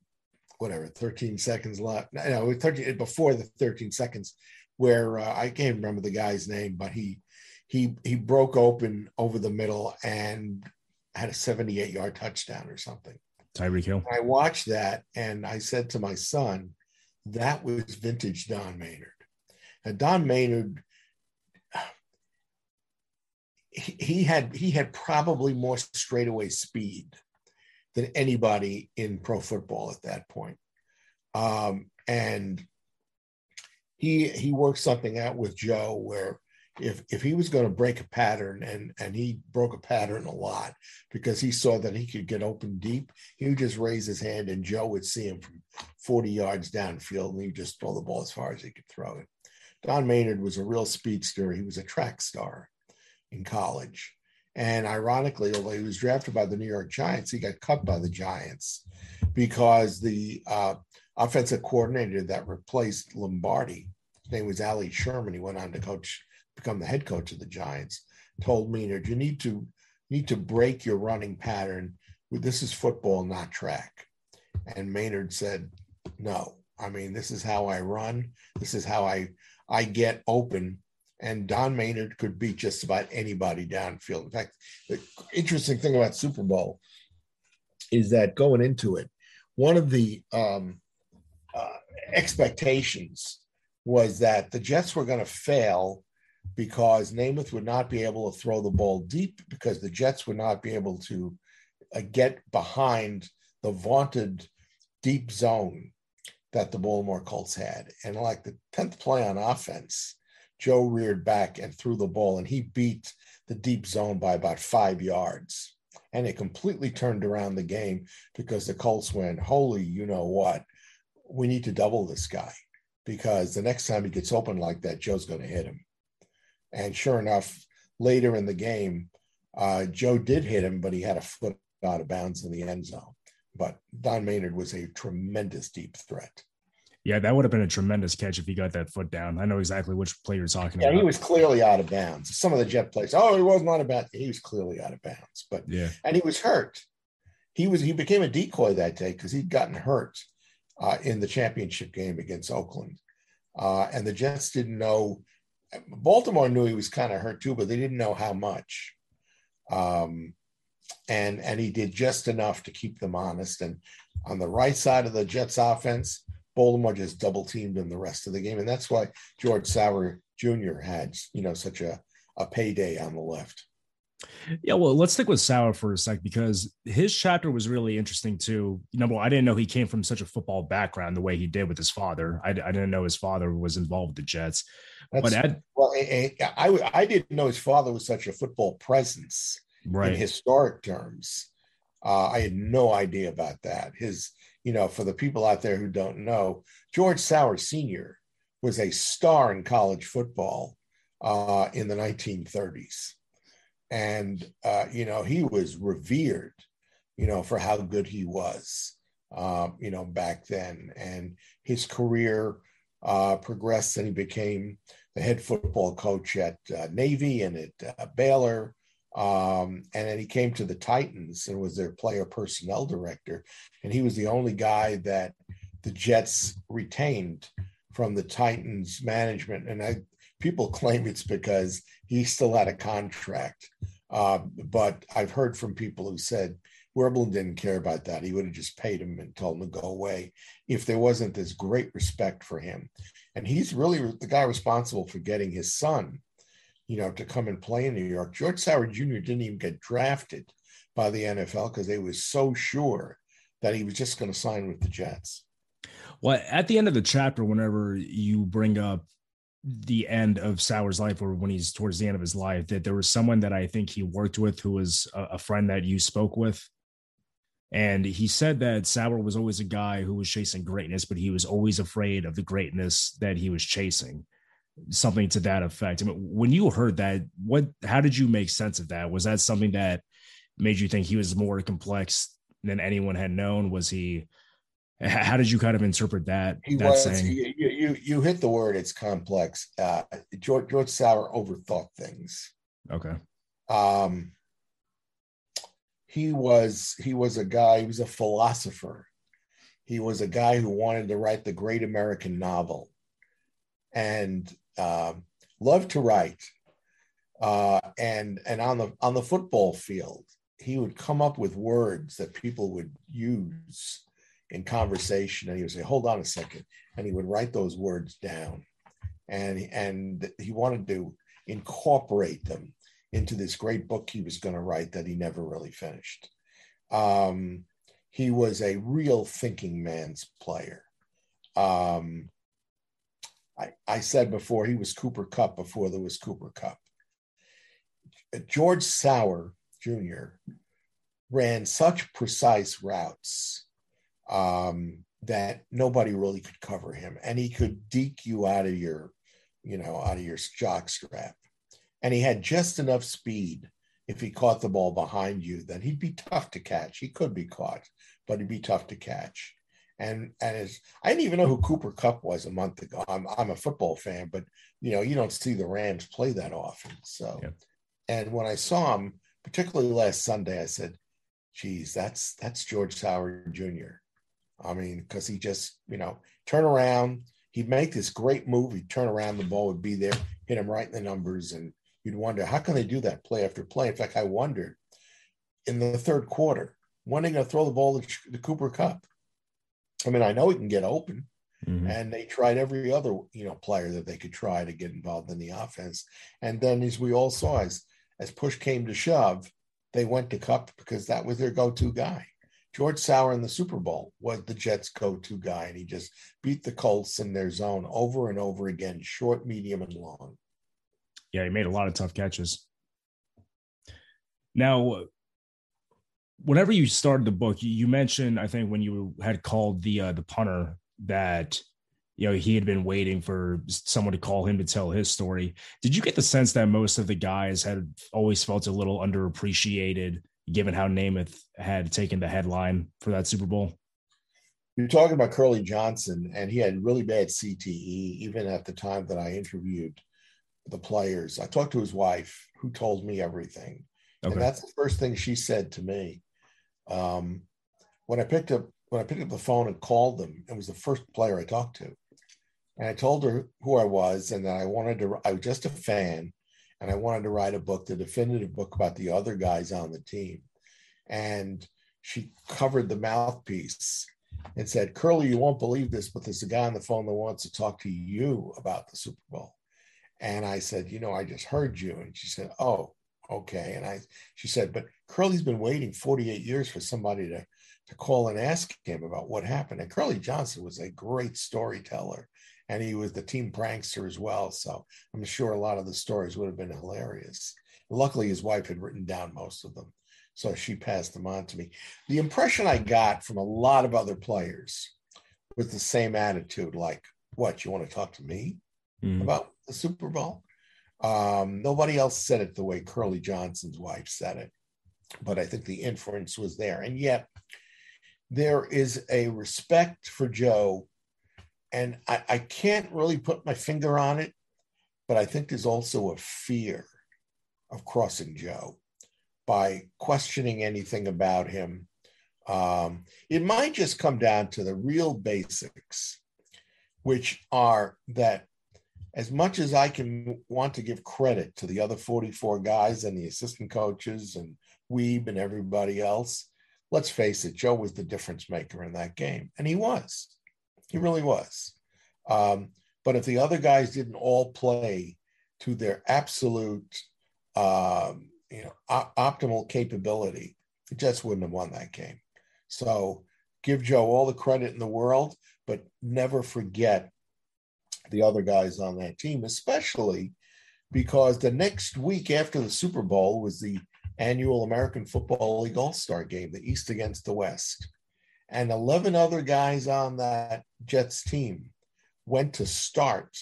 whatever 13 seconds left. No, 13 before the 13 seconds, where uh, I can't remember the guy's name, but he he he broke open over the middle and had a 78 yard touchdown or something. Tyreek Hill. I watched that and I said to my son, that was vintage Don Maynard. And Don Maynard, he, he had he had probably more straightaway speed than anybody in pro football at that point. Um, and he he worked something out with Joe where if if he was going to break a pattern and and he broke a pattern a lot because he saw that he could get open deep he would just raise his hand and joe would see him from 40 yards downfield and he'd just throw the ball as far as he could throw it. Don maynard was a real speedster. He was a track star in college and ironically although he was drafted by the new york giants he got cut by the giants because the uh, offensive coordinator that replaced lombardi his name was Allie Sherman he went on to coach become the head coach of the Giants, told Maynard, you need to need to break your running pattern. This is football, not track. And Maynard said, no. I mean, this is how I run. This is how I I get open. And Don Maynard could beat just about anybody downfield. In fact, the interesting thing about Super Bowl is that going into it, one of the um, uh, expectations was that the Jets were going to fail because Namath would not be able to throw the ball deep because the Jets would not be able to uh, get behind the vaunted deep zone that the Baltimore Colts had. And like the 10th play on offense, Joe reared back and threw the ball, and he beat the deep zone by about five yards. And it completely turned around the game because the Colts went, Holy, you know what? We need to double this guy because the next time he gets open like that, Joe's going to hit him. And sure enough, later in the game, uh, Joe did hit him, but he had a foot out of bounds in the end zone. But Don Maynard was a tremendous deep threat. Yeah, that would have been a tremendous catch if he got that foot down. I know exactly which play you're talking yeah, about. Yeah, he was clearly out of bounds. Some of the Jet plays, oh, he was not about. He was clearly out of bounds. But yeah, and he was hurt. He was he became a decoy that day because he'd gotten hurt uh, in the championship game against Oakland, uh, and the Jets didn't know Baltimore knew he was kind of hurt too, but they didn't know how much. Um, and and he did just enough to keep them honest. And on the right side of the Jets offense, Baltimore just double teamed him the rest of the game, and that's why George Sauer Jr. had you know such a a payday on the left. Yeah, well, let's stick with Sauer for a sec because his chapter was really interesting too. Number one, I didn't know he came from such a football background the way he did with his father. I, I didn't know his father was involved with the Jets. That's, but at, well, I, I, I didn't know his father was such a football presence right. in historic terms. Uh, I had no idea about that. His, you know, for the people out there who don't know, George Sauer Sr. was a star in college football uh, in the 1930s. And, uh, you know, he was revered, you know, for how good he was, uh, you know, back then. And his career uh, progressed and he became the head football coach at uh, Navy and at uh, Baylor. Um, and then he came to the Titans and was their player personnel director. And he was the only guy that the Jets retained from the Titans management. And I, people claim it's because he still had a contract. Uh, but I've heard from people who said Werblin didn't care about that. He would have just paid him and told him to go away if there wasn't this great respect for him. And he's really the guy responsible for getting his son, you know, to come and play in New York. George Sauer Jr. didn't even get drafted by the NFL because they was so sure that he was just going to sign with the Jets. Well, at the end of the chapter, whenever you bring up the end of Sauer's life or when he's towards the end of his life, that there was someone that I think he worked with who was a friend that you spoke with and he said that Sauer was always a guy who was chasing greatness, but he was always afraid of the greatness that he was chasing. Something to that effect. I mean, when you heard that, what how did you make sense of that? Was that something that made you think he was more complex than anyone had known? Was he how did you kind of interpret that? He that was. Saying? You, you you hit the word. It's complex. Uh, George George Sauer overthought things. Okay. Um, he was he was a guy he was a philosopher he was a guy who wanted to write the great american novel and loved to write uh, and and on the on the football field he would come up with words that people would use in conversation and he would say hold on a second and he would write those words down and and he wanted to incorporate them into this great book he was going to write that he never really finished. Um, he was a real thinking man's player. Um, I, I said before he was Cooper Kupp before there was Cooper Kupp. George Sauer Jr. ran such precise routes um, that nobody really could cover him, and he could deke you out of your, you know, out of your jock strap. And he had just enough speed if he caught the ball behind you then he'd be tough to catch. He could be caught, but he'd be tough to catch. And and as I didn't even know who Cooper Kupp was a month ago. I'm I'm a football fan, but you know you don't see the Rams play that often. So, yeah. and when I saw him, particularly last Sunday, I said, "Geez, that's that's George Sauer Jr." I mean, because he just you know turn around, he'd make this great move. He'd turn around, the ball would be there, hit him right in the numbers, and you'd wonder how can they do that play after play. In fact, I wondered in the third quarter when are they going to throw the ball to, to Cooper Kupp I mean, I know he can get open, mm-hmm. and they tried every other you know player that they could try to get involved in the offense. And then, as we all saw, as as push came to shove, they went to Kupp because that was their go-to guy. George Sauer in the Super Bowl was the Jets' go-to guy, and he just beat the Colts in their zone over and over again, short, medium, and long. Yeah, he made a lot of tough catches. Now, whenever you started the book, you, mentioned I think when you had called the uh, the punter that you know he had been waiting for someone to call him to tell his story. Did you get the sense that most of the guys had always felt a little underappreciated, given how Namath had taken the headline for that Super Bowl? You're talking about Curly Johnson, and he had really bad CTE even at the time that I interviewed the players. I talked to his wife, who told me everything. Okay. And that's the first thing she said to me. Um, when I picked up when I picked up the phone and called them, it was the first player I talked to, and I told her who I was and that I wanted to. I was just a fan, and I wanted to write a book, the definitive book about the other guys on the team, and she covered the mouthpiece and said, "Curly, you won't believe this, but there's a guy on the phone that wants to talk to you about the Super Bowl." And I said, "You know, I just heard you," and she said, "Oh." okay. And I, she said, but Curly's been waiting 48 years for somebody to, to call and ask him about what happened. And Curly Johnson was a great storyteller and he was the team prankster as well. So I'm sure a lot of the stories would have been hilarious. Luckily, his wife had written down most of them. So she passed them on to me. The impression I got from a lot of other players was the same attitude like, what, you want to talk to me mm. about the Super Bowl? Um, nobody else said it the way Curly Johnson's wife said it, but I think the inference was there. And yet, there is a respect for Joe, and I, I can't really put my finger on it, but I think there's also a fear of crossing Joe by questioning anything about him. Um, it might just come down to the real basics, which are that as much as I can want to give credit to the other 44 guys and the assistant coaches and Weeb and everybody else, let's face it, Joe was the difference maker in that game. And he was. He really was. Um, but if the other guys didn't all play to their absolute, um, you know, op- optimal capability, he just wouldn't have won that game. So give Joe all the credit in the world, but never forget the other guys on that team, especially because the next week after the Super Bowl was the annual American Football League All Star game, the East against the West. And 11 other guys on that Jets team went to start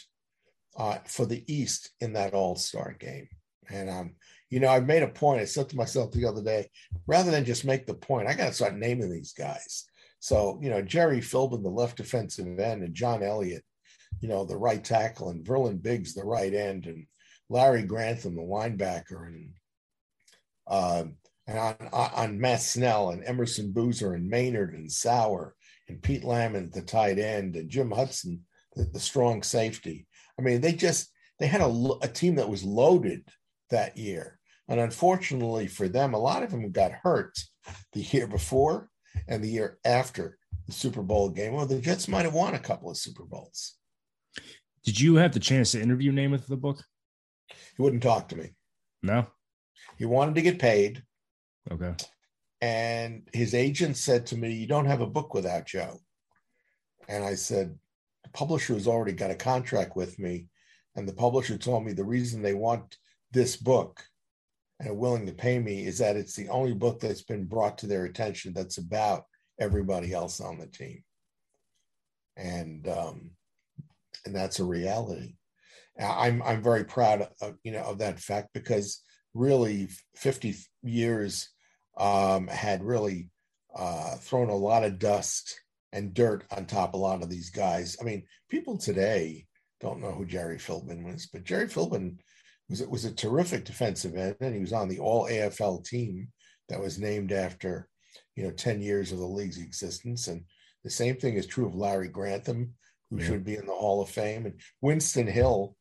uh, for the East in that All Star game. And, um, you know, I made a point. I said to myself the other day, rather than just make the point, I got to start naming these guys. So, you know, Jerry Philbin, the left defensive end, and John Elliott, you know, the right tackle, and Verlon Biggs, the right end, and Larry Grantham, the linebacker, and uh, and on, on Matt Snell and Emerson Boozer and Maynard and Sauer and Pete Lammons, the tight end, and Jim Hudson, the, the strong safety. I mean, they just they had a, a team that was loaded that year, and unfortunately for them, a lot of them got hurt the year before and the year after the Super Bowl game. Well, the Jets might have won a couple of Super Bowls. Did you have the chance to interview Namath for the book? He wouldn't talk to me. No. He wanted to get paid. Okay. And his agent said to me, You don't have a book without Joe. And I said, the publisher has already got a contract with me, and the publisher told me the reason they want this book and are willing to pay me is that it's the only book that's been brought to their attention that's about everybody else on the team, and um, and that's a reality. I'm I'm very proud of you know of that fact because really 50 years um, had really uh, thrown a lot of dust and dirt on top of a lot of these guys. I mean, people today don't know who Jerry Philbin was, but Jerry Philbin was was a terrific defensive end, and he was on the All AFL team that was named after you know 10 years of the league's existence. And the same thing is true of Larry Grantham, who yeah. should be in the Hall of Fame, and Winston Hill,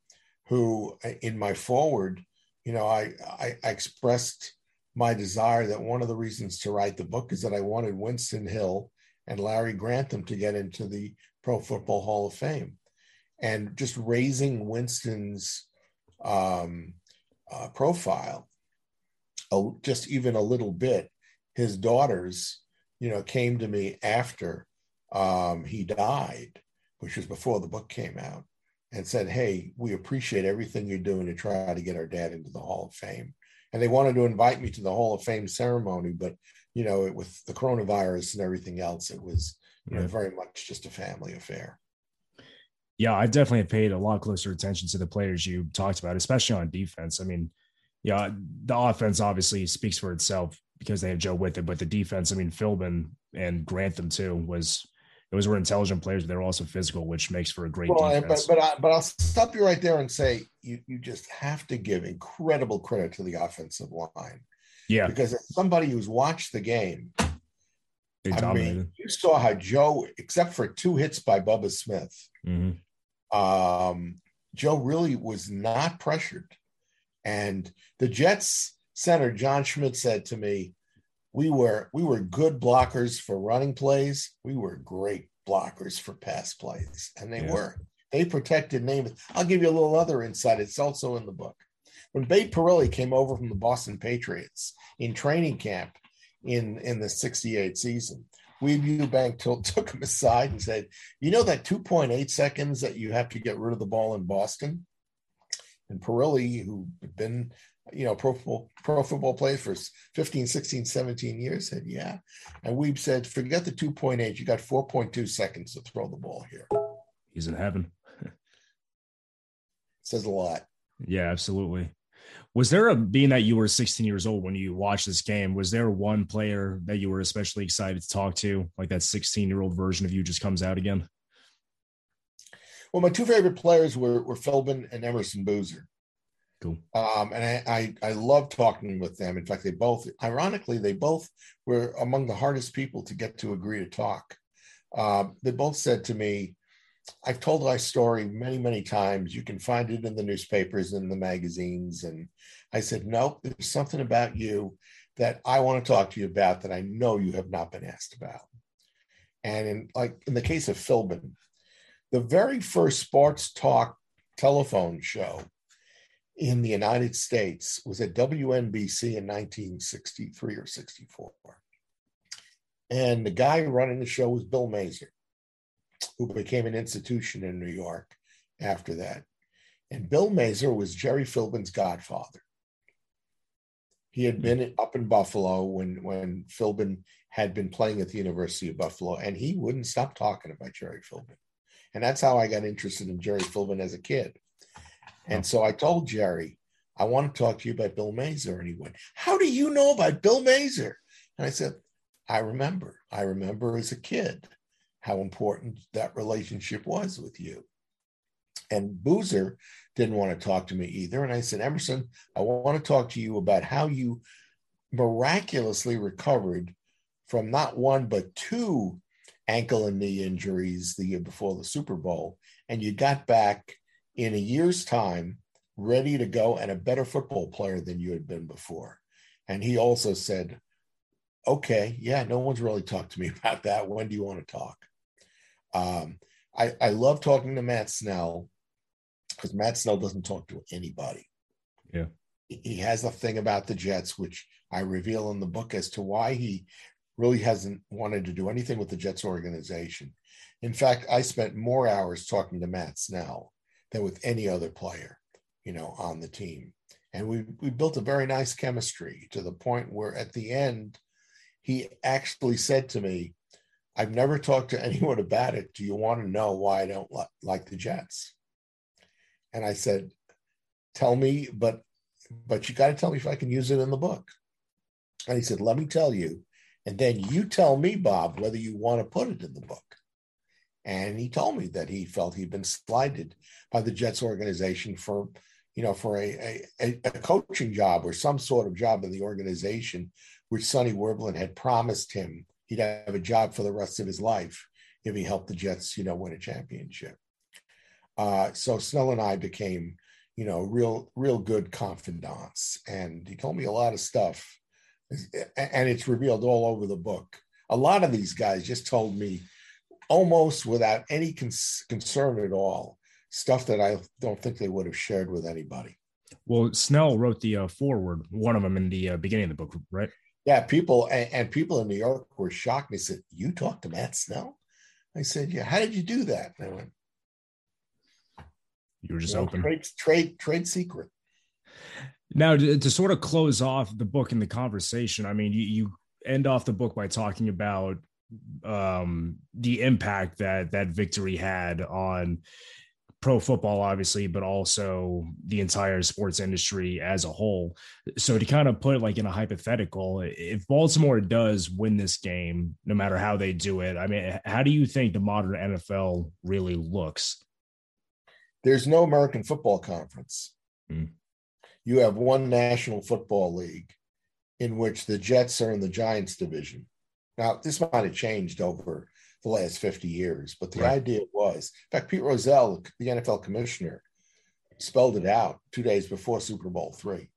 who in my forward, you know, I, I, I expressed my desire that one of the reasons to write the book is that I wanted Winston Hill and Larry Grantham to get into the Pro Football Hall of Fame. And just raising Winston's um, uh, profile, uh, just even a little bit, his daughters, you know, came to me after um, he died, which was before the book came out, and said, Hey, we appreciate everything you're doing to try to get our dad into the Hall of Fame. And they wanted to invite me to the Hall of Fame ceremony, but you know, it, with the coronavirus and everything else, it was you know, very much just a family affair. Yeah, I've definitely paid a lot closer attention to the players you talked about, especially on defense. I mean, yeah, the offense obviously speaks for itself because they have Joe with it, but the defense, I mean, Philbin and Grantham too was those were intelligent players. But they're also physical, which makes for a great well, defense. But but, I, but I'll stop you right there and say you you just have to give incredible credit to the offensive line. Yeah. Because as somebody who's watched the game, I mean, you saw how Joe, except for two hits by Bubba Smith, mm-hmm. um, Joe really was not pressured. And the Jets center, John Schmitt, said to me, we were we were good blockers for running plays. We were great blockers for pass plays, and they yeah. were. They protected Namath. I'll give you a little other insight. It's also in the book. When Babe Parilli came over from the Boston Patriots in training camp in, in the 68 season, Weeb Ewbank *laughs* took him aside and said, You know that 2.8 seconds that you have to get rid of the ball in Boston? And Parilli, who had been, you know, pro football, pro football for 15, 16, 17 years, said, Yeah. And Weeb said, Forget the 2.8. You got 4.2 seconds to throw the ball here. He's in heaven. *laughs* Says a lot. Yeah, absolutely. Was there a being that you were 16 years old when you watched this game? Was there one player that you were especially excited to talk to, like that 16 year old version of you just comes out again? Well, my two favorite players were were Philbin and Emerson Boozer. Cool. Um, and I, I I love talking with them. In fact, they both, ironically, they both were among the hardest people to get to agree to talk. Um, they both said to me, I've told my story many, many times. You can find it in the newspapers and the magazines. And I said, Nope, there's something about you that I want to talk to you about that I know you have not been asked about. And in like in the case of Philbin, the very first sports talk telephone show in the United States was at WNBC in 1963 or 64. And the guy running the show was Bill Mazer who became an institution in New York after that. And Bill Mazer was Jerry Philbin's godfather. He had been hmm. up in Buffalo when, when Philbin had been playing at the University of Buffalo, and he wouldn't stop talking about Jerry Philbin. And that's how I got interested in Jerry Philbin as a kid. And oh. so I told Jerry, I want to talk to you about Bill Mazer. And he went, How do you know about Bill Mazer? And I said, I remember. I remember as a kid how important that relationship was with you. And Boozer didn't want to talk to me either. And I said, Emerson, I want to talk to you about how you miraculously recovered from not one, but two ankle and knee injuries the year before the Super Bowl. And you got back in a year's time ready to go and a better football player than you had been before. And he also said, Okay, yeah, no one's really talked to me *laughs* about that. When do you want to talk? Um, I, I love talking to Matt Snell because Matt Snell doesn't talk to anybody. Yeah. He has a thing about the Jets, which I reveal in the book as to why he really hasn't wanted to do anything with the Jets organization. In fact, I spent more hours talking to Matt Snell than with any other player, you know, on the team. And we we built a very nice chemistry to the point where at the end, he actually said to me, I've never talked to *laughs* anyone about it. Do you want to know why I don't li- like the Jets? And I said, Tell me, but but you got to tell me if I can use it in the book. And he said, Let me tell you. And then you tell me, Bob, whether you want to put it in the book. And he told me that he felt he'd been slighted by the Jets organization for, you know, for a, a, a coaching job or some sort of job in the organization, which Sonny Werblin had promised him he'd have a job for the rest of his life if he helped the Jets, you know, win a championship. Uh, so Snell and I became, you know, real, real good confidants. And he told me a lot of stuff and it's revealed all over the book. A lot of these guys just told me almost without any concern at all stuff that I don't think they would have shared with anybody. Well, Snell wrote the uh, foreword, one of them in the uh, beginning of the book, right? Yeah, people and, and, people in New York were shocked. They said, "You talked to Matt Snell?" I said, "Yeah." How did you do that? And I went, "You were just you know, open trade trade trade secret." Now, to, to, sort of close off the book and the conversation, I mean, you, you end off the book by talking about um, the impact that that victory had on pro football, obviously, but also the entire sports industry as a whole. So, to kind of put it like in a hypothetical, if Baltimore does win this game, no matter how they do it, I mean, how do you think the modern NFL really looks? There's no American Football Conference. Mm you have one National Football League in which the Jets are in the Giants division. Now, this might have changed over the last 50 years, but the right. idea was, in fact, Pete Rozelle, the NFL commissioner, spelled it out two days before Super Bowl three.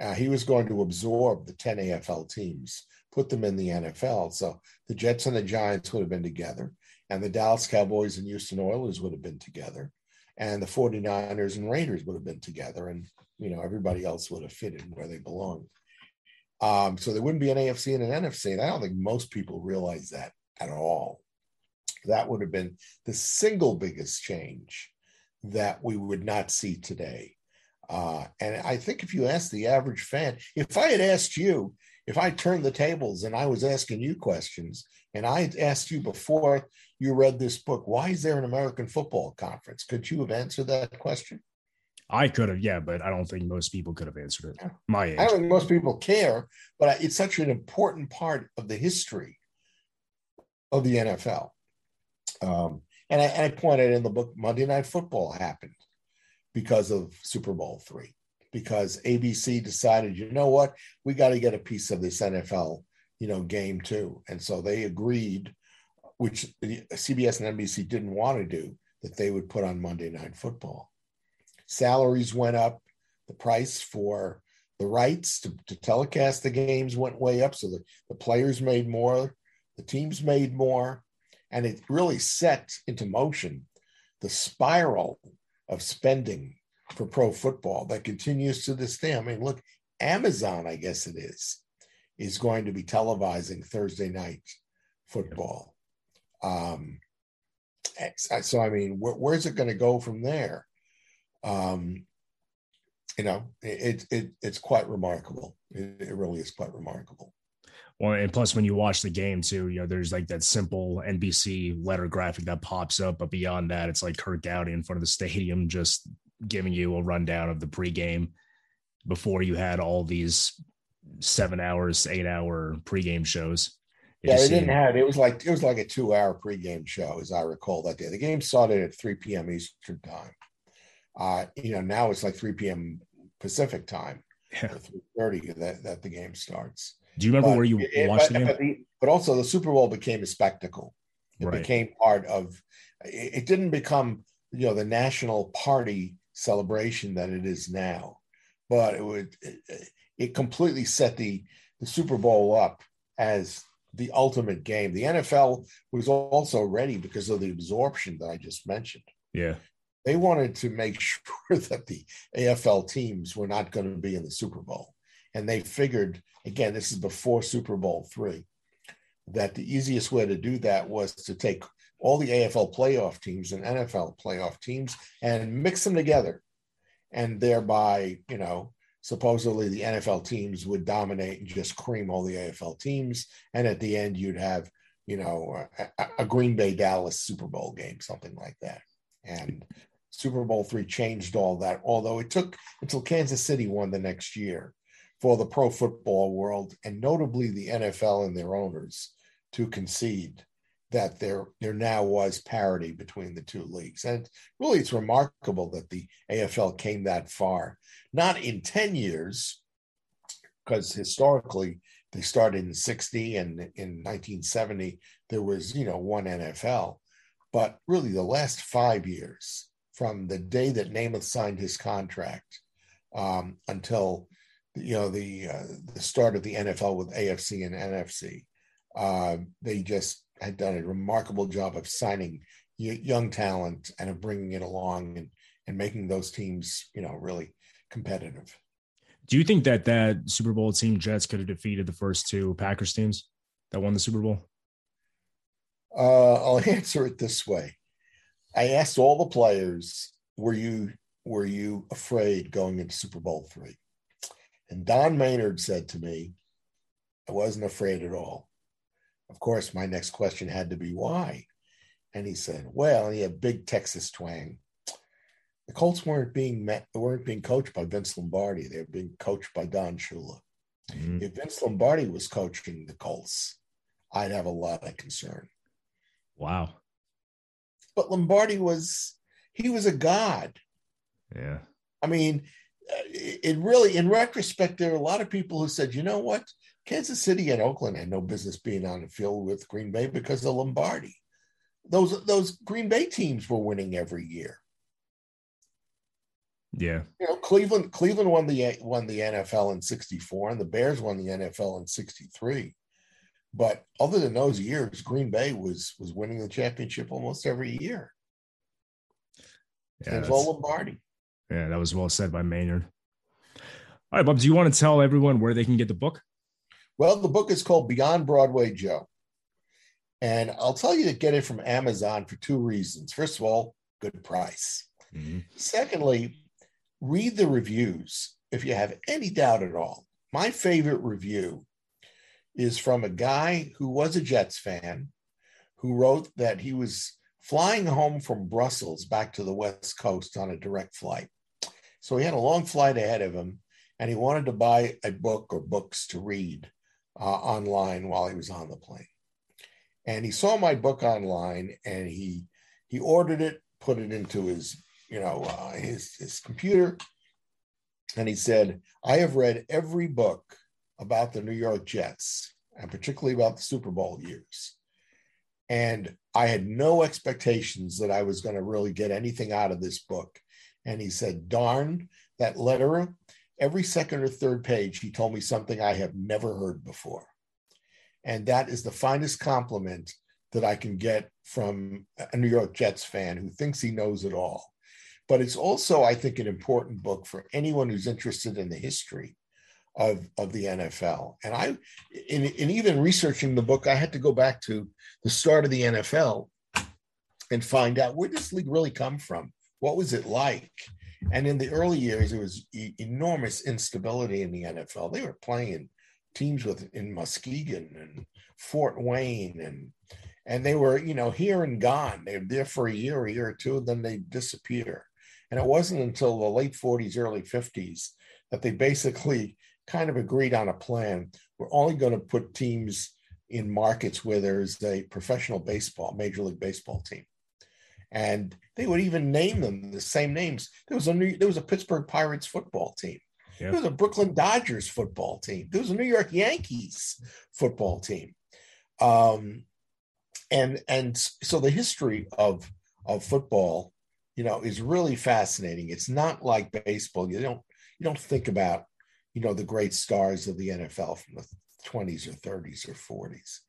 Uh, he was going to absorb the 10 AFL teams, put them in the NFL. So the Jets and the Giants would have been together, and the Dallas Cowboys and Houston Oilers would have been together, and the 49ers and Raiders would have been together. And you know, everybody else would have fitted where they belong. Um, so there wouldn't be an AFC and an NFC. And I don't think most people realize that at all. That would have been the single biggest change that we would not see today. Uh, and I think if you ask the average fan, if I had asked you, if I turned the tables and I was asking you questions, and I asked you before you read this book, why is there an American football conference? Could you have answered that question? I could have, yeah, but I don't think most people could have answered it. My age. I don't think most people care, but it's such an important part of the history of the NFL. Um, and, I, and I pointed in the book, Monday Night Football happened because of Super Bowl three, because ABC decided, you know what, we got to get a piece of this NFL, you know, game too, and so they agreed, which CBS and NBC didn't want to do, that they would put on Monday Night Football salaries went up, the price for the rights to, to telecast the games went way up. So the, the players made more, the teams made more, and it really set into motion the spiral of spending for pro football that continues to this day. I mean, look, Amazon, I guess it is, is going to be televising Thursday night football. Um, so, I mean, where, where's it going to go from there? Um, you know, it, it it's quite remarkable. It, it really is quite remarkable. Well, and plus when you watch the game too, you know, there's like that simple NBC letter graphic that pops up, but beyond that, it's like Curt Gowdy in front of the *laughs* stadium just giving you a rundown of the pregame before you had all these seven hours, eight hour pregame shows. yeah, they didn't have it was like it was like a two hour pregame show, as I recall that day. The game started at 3 p.m. Eastern time. Uh, you know, now it's like 3 p.m. Pacific time, yeah. 3:30 that that the game starts. Do you remember but where you it, watched but, the game? But, but, also, the Super Bowl became a spectacle. It right. became part of. It, it didn't become you know the national party celebration that it is now, but it would it, it completely set the the Super Bowl up as the ultimate game. The NFL was also ready because of the absorption that I just mentioned. Yeah they wanted to make *laughs* sure that the AFL teams were not going to be in the Super Bowl. And they figured, again, this is before Super Bowl three. that the easiest way to do that was to take all the AFL playoff teams and NFL playoff teams and mix them together. And thereby, you know, supposedly the NFL teams would dominate and just cream all the AFL teams. And at the end, you'd have, you know, a, a Green Bay Dallas Super Bowl game, something like that. And Super Bowl three changed all that, although it took until Kansas City won the next year for the pro football world and notably the NFL and their owners to concede that there there now was parity between the two leagues. And really it's remarkable that the AFL came that far. Not in 10 years, because historically they started in 60 and in 1970 there was, you know, one NFL. But really the last five years, from the day that Namath signed his contract um, until you know the uh, the start of the NFL with AFC and NFC, uh, they just had done a remarkable job of signing young talent and of bringing it along and and making those teams you know really competitive. Do you think that that Super Bowl team Jets could have defeated the first two Packers teams that won the Super Bowl? Uh, I'll *laughs* answer it this way: I asked all the players, "Were you were you afraid going into Super Bowl three? And Don Maynard said to me, "I wasn't afraid at all." Of course, my next question had to be why. And he said, "Well, he had big Texas twang. The Colts weren't being met, weren't being coached by Vince Lombardi. They were being coached by Don Shula. Mm-hmm. If Vince Lombardi was coaching the Colts, I'd have a lot of concern." Wow. But Lombardi was he was a god. Yeah. I mean, uh, it really, in retrospect, there are a lot of people who said, you know what? Kansas City and Oakland had no business being on the field with Green Bay because of Lombardi. Those those Green Bay teams were winning every year. Yeah. You know, Cleveland Cleveland won the won the NFL in 64 and the Bears won the NFL in 63. But other than those years, Green Bay was was winning the championship almost every year. Yeah, it's all Lombardi. Yeah, that was well said by Maynard. All right, Bob, do you want to tell everyone where they can get the book? Well, the book is called Beyond Broadway Joe. And I'll tell you to get it from Amazon for two reasons. First of all, good price. Mm-hmm. Secondly, read the reviews if you have any doubt at all. My favorite review is from a guy who was a Jets fan who wrote that he was flying home from Brussels back to the West Coast on a direct flight. So he had a long flight ahead of him and he wanted to buy a book or books to read uh, online while he was on the plane. And he saw my book online and he he ordered it, put it into his you know uh, his his computer, and he said, "I have read every book about the New York Jets and particularly about the Super Bowl years, and I had no expectations that I was going to really get anything out of this book." And he said, "Darn that Lederer." every second or third page, he told me something I have never heard before. And that is the finest compliment that I can get from a New York Jets fan who thinks he knows it all. But it's also, I think, an important book for anyone who's interested in the history of, of the NFL. And I, in, in even researching the book, I had to go back to the start of the NFL and find out where this league really come from. What was it like? And in the early years, there was e- enormous instability in the NFL. They were playing teams with in Muskegon and Fort Wayne, and and they were you know here and gone. They were there for a year, a year or two, and then they disappear. And it wasn't until the late 40s, early 50s that they basically kind of agreed on a plan. We're only going to put teams in markets where there's a professional baseball, major league baseball team and they would even name them the same names. There was a New, there was a Pittsburgh Pirates football team. There was a Brooklyn Dodgers football team. There was a New York Yankees football team. Um, and and so the history of of football, you know, is really fascinating. It's not like baseball. You don't you don't think about you know the great stars of the NFL from the 20s or 30s or 40s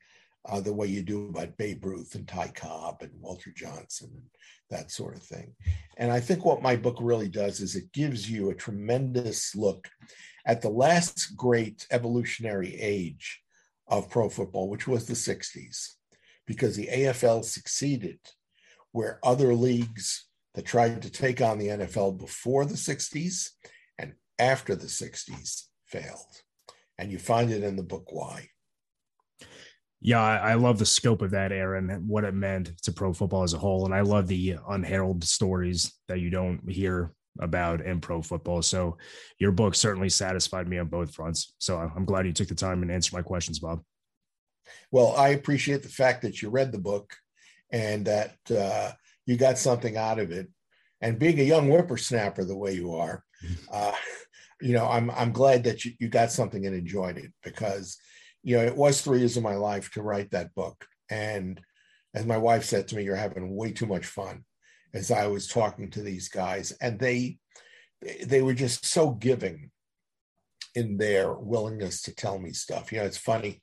uh, the way you do about Babe Ruth and Ty Cobb and Walter Johnson and that sort of thing. And I think what my book really does is it gives you a tremendous look at the last great evolutionary age of pro football, which was the 60s, because the AFL succeeded where other leagues that tried to take on the NFL before the 60s and after the 60s failed. And you find it in the book Why. Yeah, I love the scope of that, era and what it meant to pro football as a whole. And I love the unheralded stories that you don't hear about in pro football. So your book certainly satisfied me on both fronts. So I'm glad you took the time and answered my questions, Bob. Well, I appreciate the fact that you read the book and that uh, you got something out of it. And being a young whippersnapper the way you are, *laughs* uh, you know, I'm I'm glad that you, you got something and enjoyed it because, you know, it was three years of my life to write that book. And as my wife said to me, you're having way too much fun as I was talking to these guys. And they they were just so giving in their willingness to tell me stuff. You know, it's funny.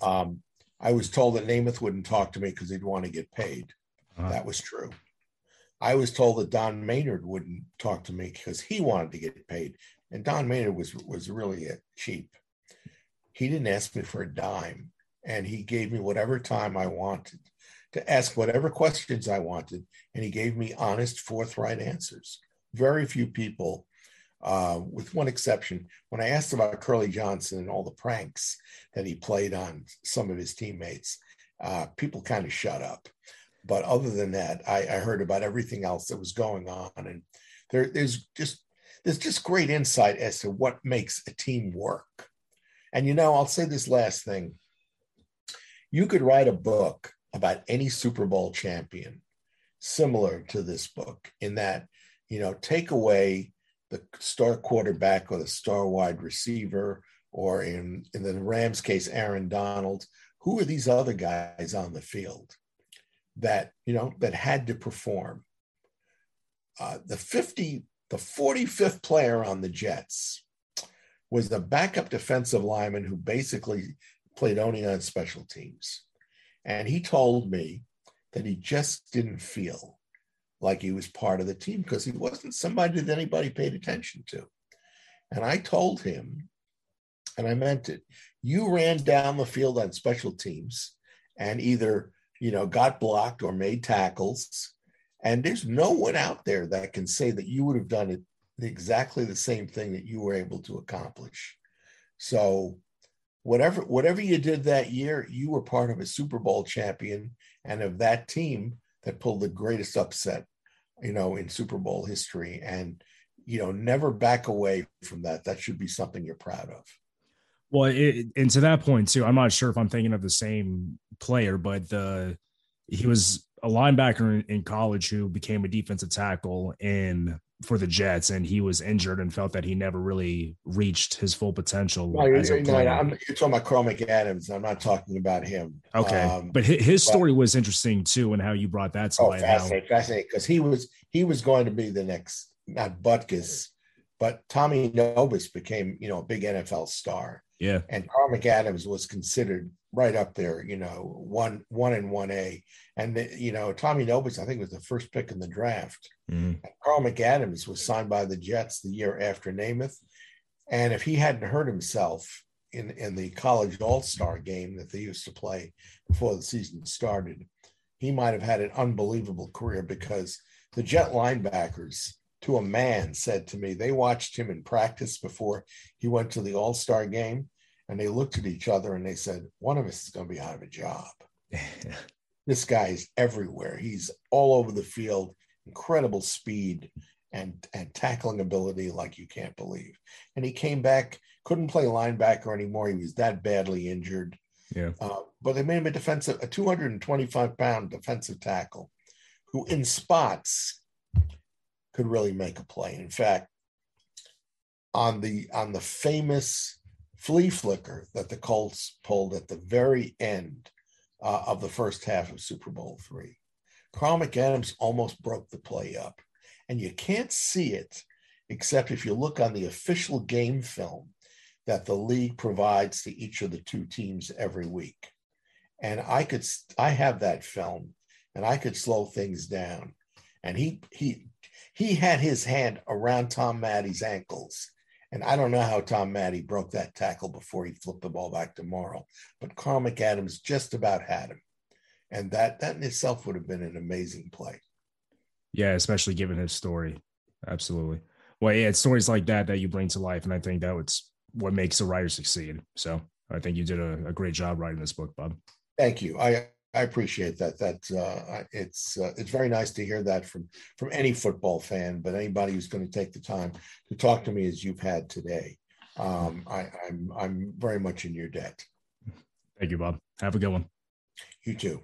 Um, I was told that Namath wouldn't talk to me because he'd want to get paid. Uh-huh. That was true. I was told that Don Maynard wouldn't talk to me because he wanted to get paid, and Don Maynard was was really cheap. He didn't ask me for a dime, and he gave me whatever time I wanted to ask whatever questions I wanted, and he gave me honest, forthright answers. Very few people, uh, with one exception, when I asked about Curly Johnson and all the pranks that he played on some of his teammates, uh, people kind of shut up. But other than that, I, I heard about everything else that was going on, and there, there's just there's just great insight as to what makes a team work. And you know, I'll say this last thing: you could write a book about any Super Bowl champion similar to this book, in that you know, take away the star quarterback or the star wide receiver, or in in the Rams case, Aaron Donald. Who are these other guys on the field? that you know that had to perform. Uh, the 50, the 45th player on the Jets was the backup defensive lineman who basically played only on special teams. And he told me that he just didn't feel like he was part of the team because he wasn't somebody that anybody paid attention to. And I told him, and I meant it, you ran down the field on special teams and either you know, got blocked or made tackles. And there's no one out there that can say that you would have done it exactly the same thing that you were able to accomplish. So whatever whatever you did that year, you were part of a Super Bowl champion and of that team that pulled the greatest upset, you know, in Super Bowl history. And you know, never back away from that. That should be something you're proud of. Well, it, and to that point too, I'm not sure if I'm thinking of the same player, but the he was a linebacker in, in college who became a defensive tackle in for the Jets, and he was injured and felt that he never really reached his full potential. No, you're, no, I'm, you're talking about Carl McAdams. I'm not talking about him. Okay, um, but his, his story was interesting too, and how you brought that to oh, light. Fascinating, how, fascinating, because he was he was going to be the next not Butkus, but Tommy Nobis became you know a big NFL star. Yeah. And Carl McAdams was considered right up there, you know, one one and one A. And the, you know, Tommy Nobis, I think, was the first pick in the draft. Mm-hmm. Carl McAdams was signed by the Jets the year after Namath. And if he hadn't hurt himself in, in the college all-star game that they used to play before the season started, he might have had an unbelievable career because the Jet linebackers to a man said to me they watched him in practice before he went to the all-star game and they looked at each other and they said, one of us is going to be out of a job. *laughs* this guy is everywhere. He's all over the field, incredible speed and, and tackling ability like you can't believe. And he came back, couldn't play linebacker anymore. He was that badly injured. Yeah. Uh, but they made him a defensive, a 225 pound defensive tackle who in spots could really make a play. In fact, on the on the famous flea flicker that the Colts pulled at the very end uh, of the first half of Super Bowl three. Carl McAdams almost broke the play up. And you can't see it except if you look on the official game film that the league provides to each of the two teams every week. And I could, I have that film and I could slow things down. And he, he, he had his hand around Tom Matte's ankles And I don't know how Tom Matte broke that tackle before he flipped the ball back to Morrall, but Carl McAdams just about had him. And that that in itself would have been an amazing play. Yeah, especially given his story. Absolutely. Well, yeah, it's stories like that that you bring to life. And I think that was what makes a writer succeed. So I think you did a, a great job writing this book, Bob. Thank you. I I appreciate that. That uh, it's uh, it's very nice to hear that from from any football fan, but anybody who's going to take the time to talk to me as you've had today. Um, I, I'm I'm very much in your debt. Thank you, Bob. Have a good one. You too.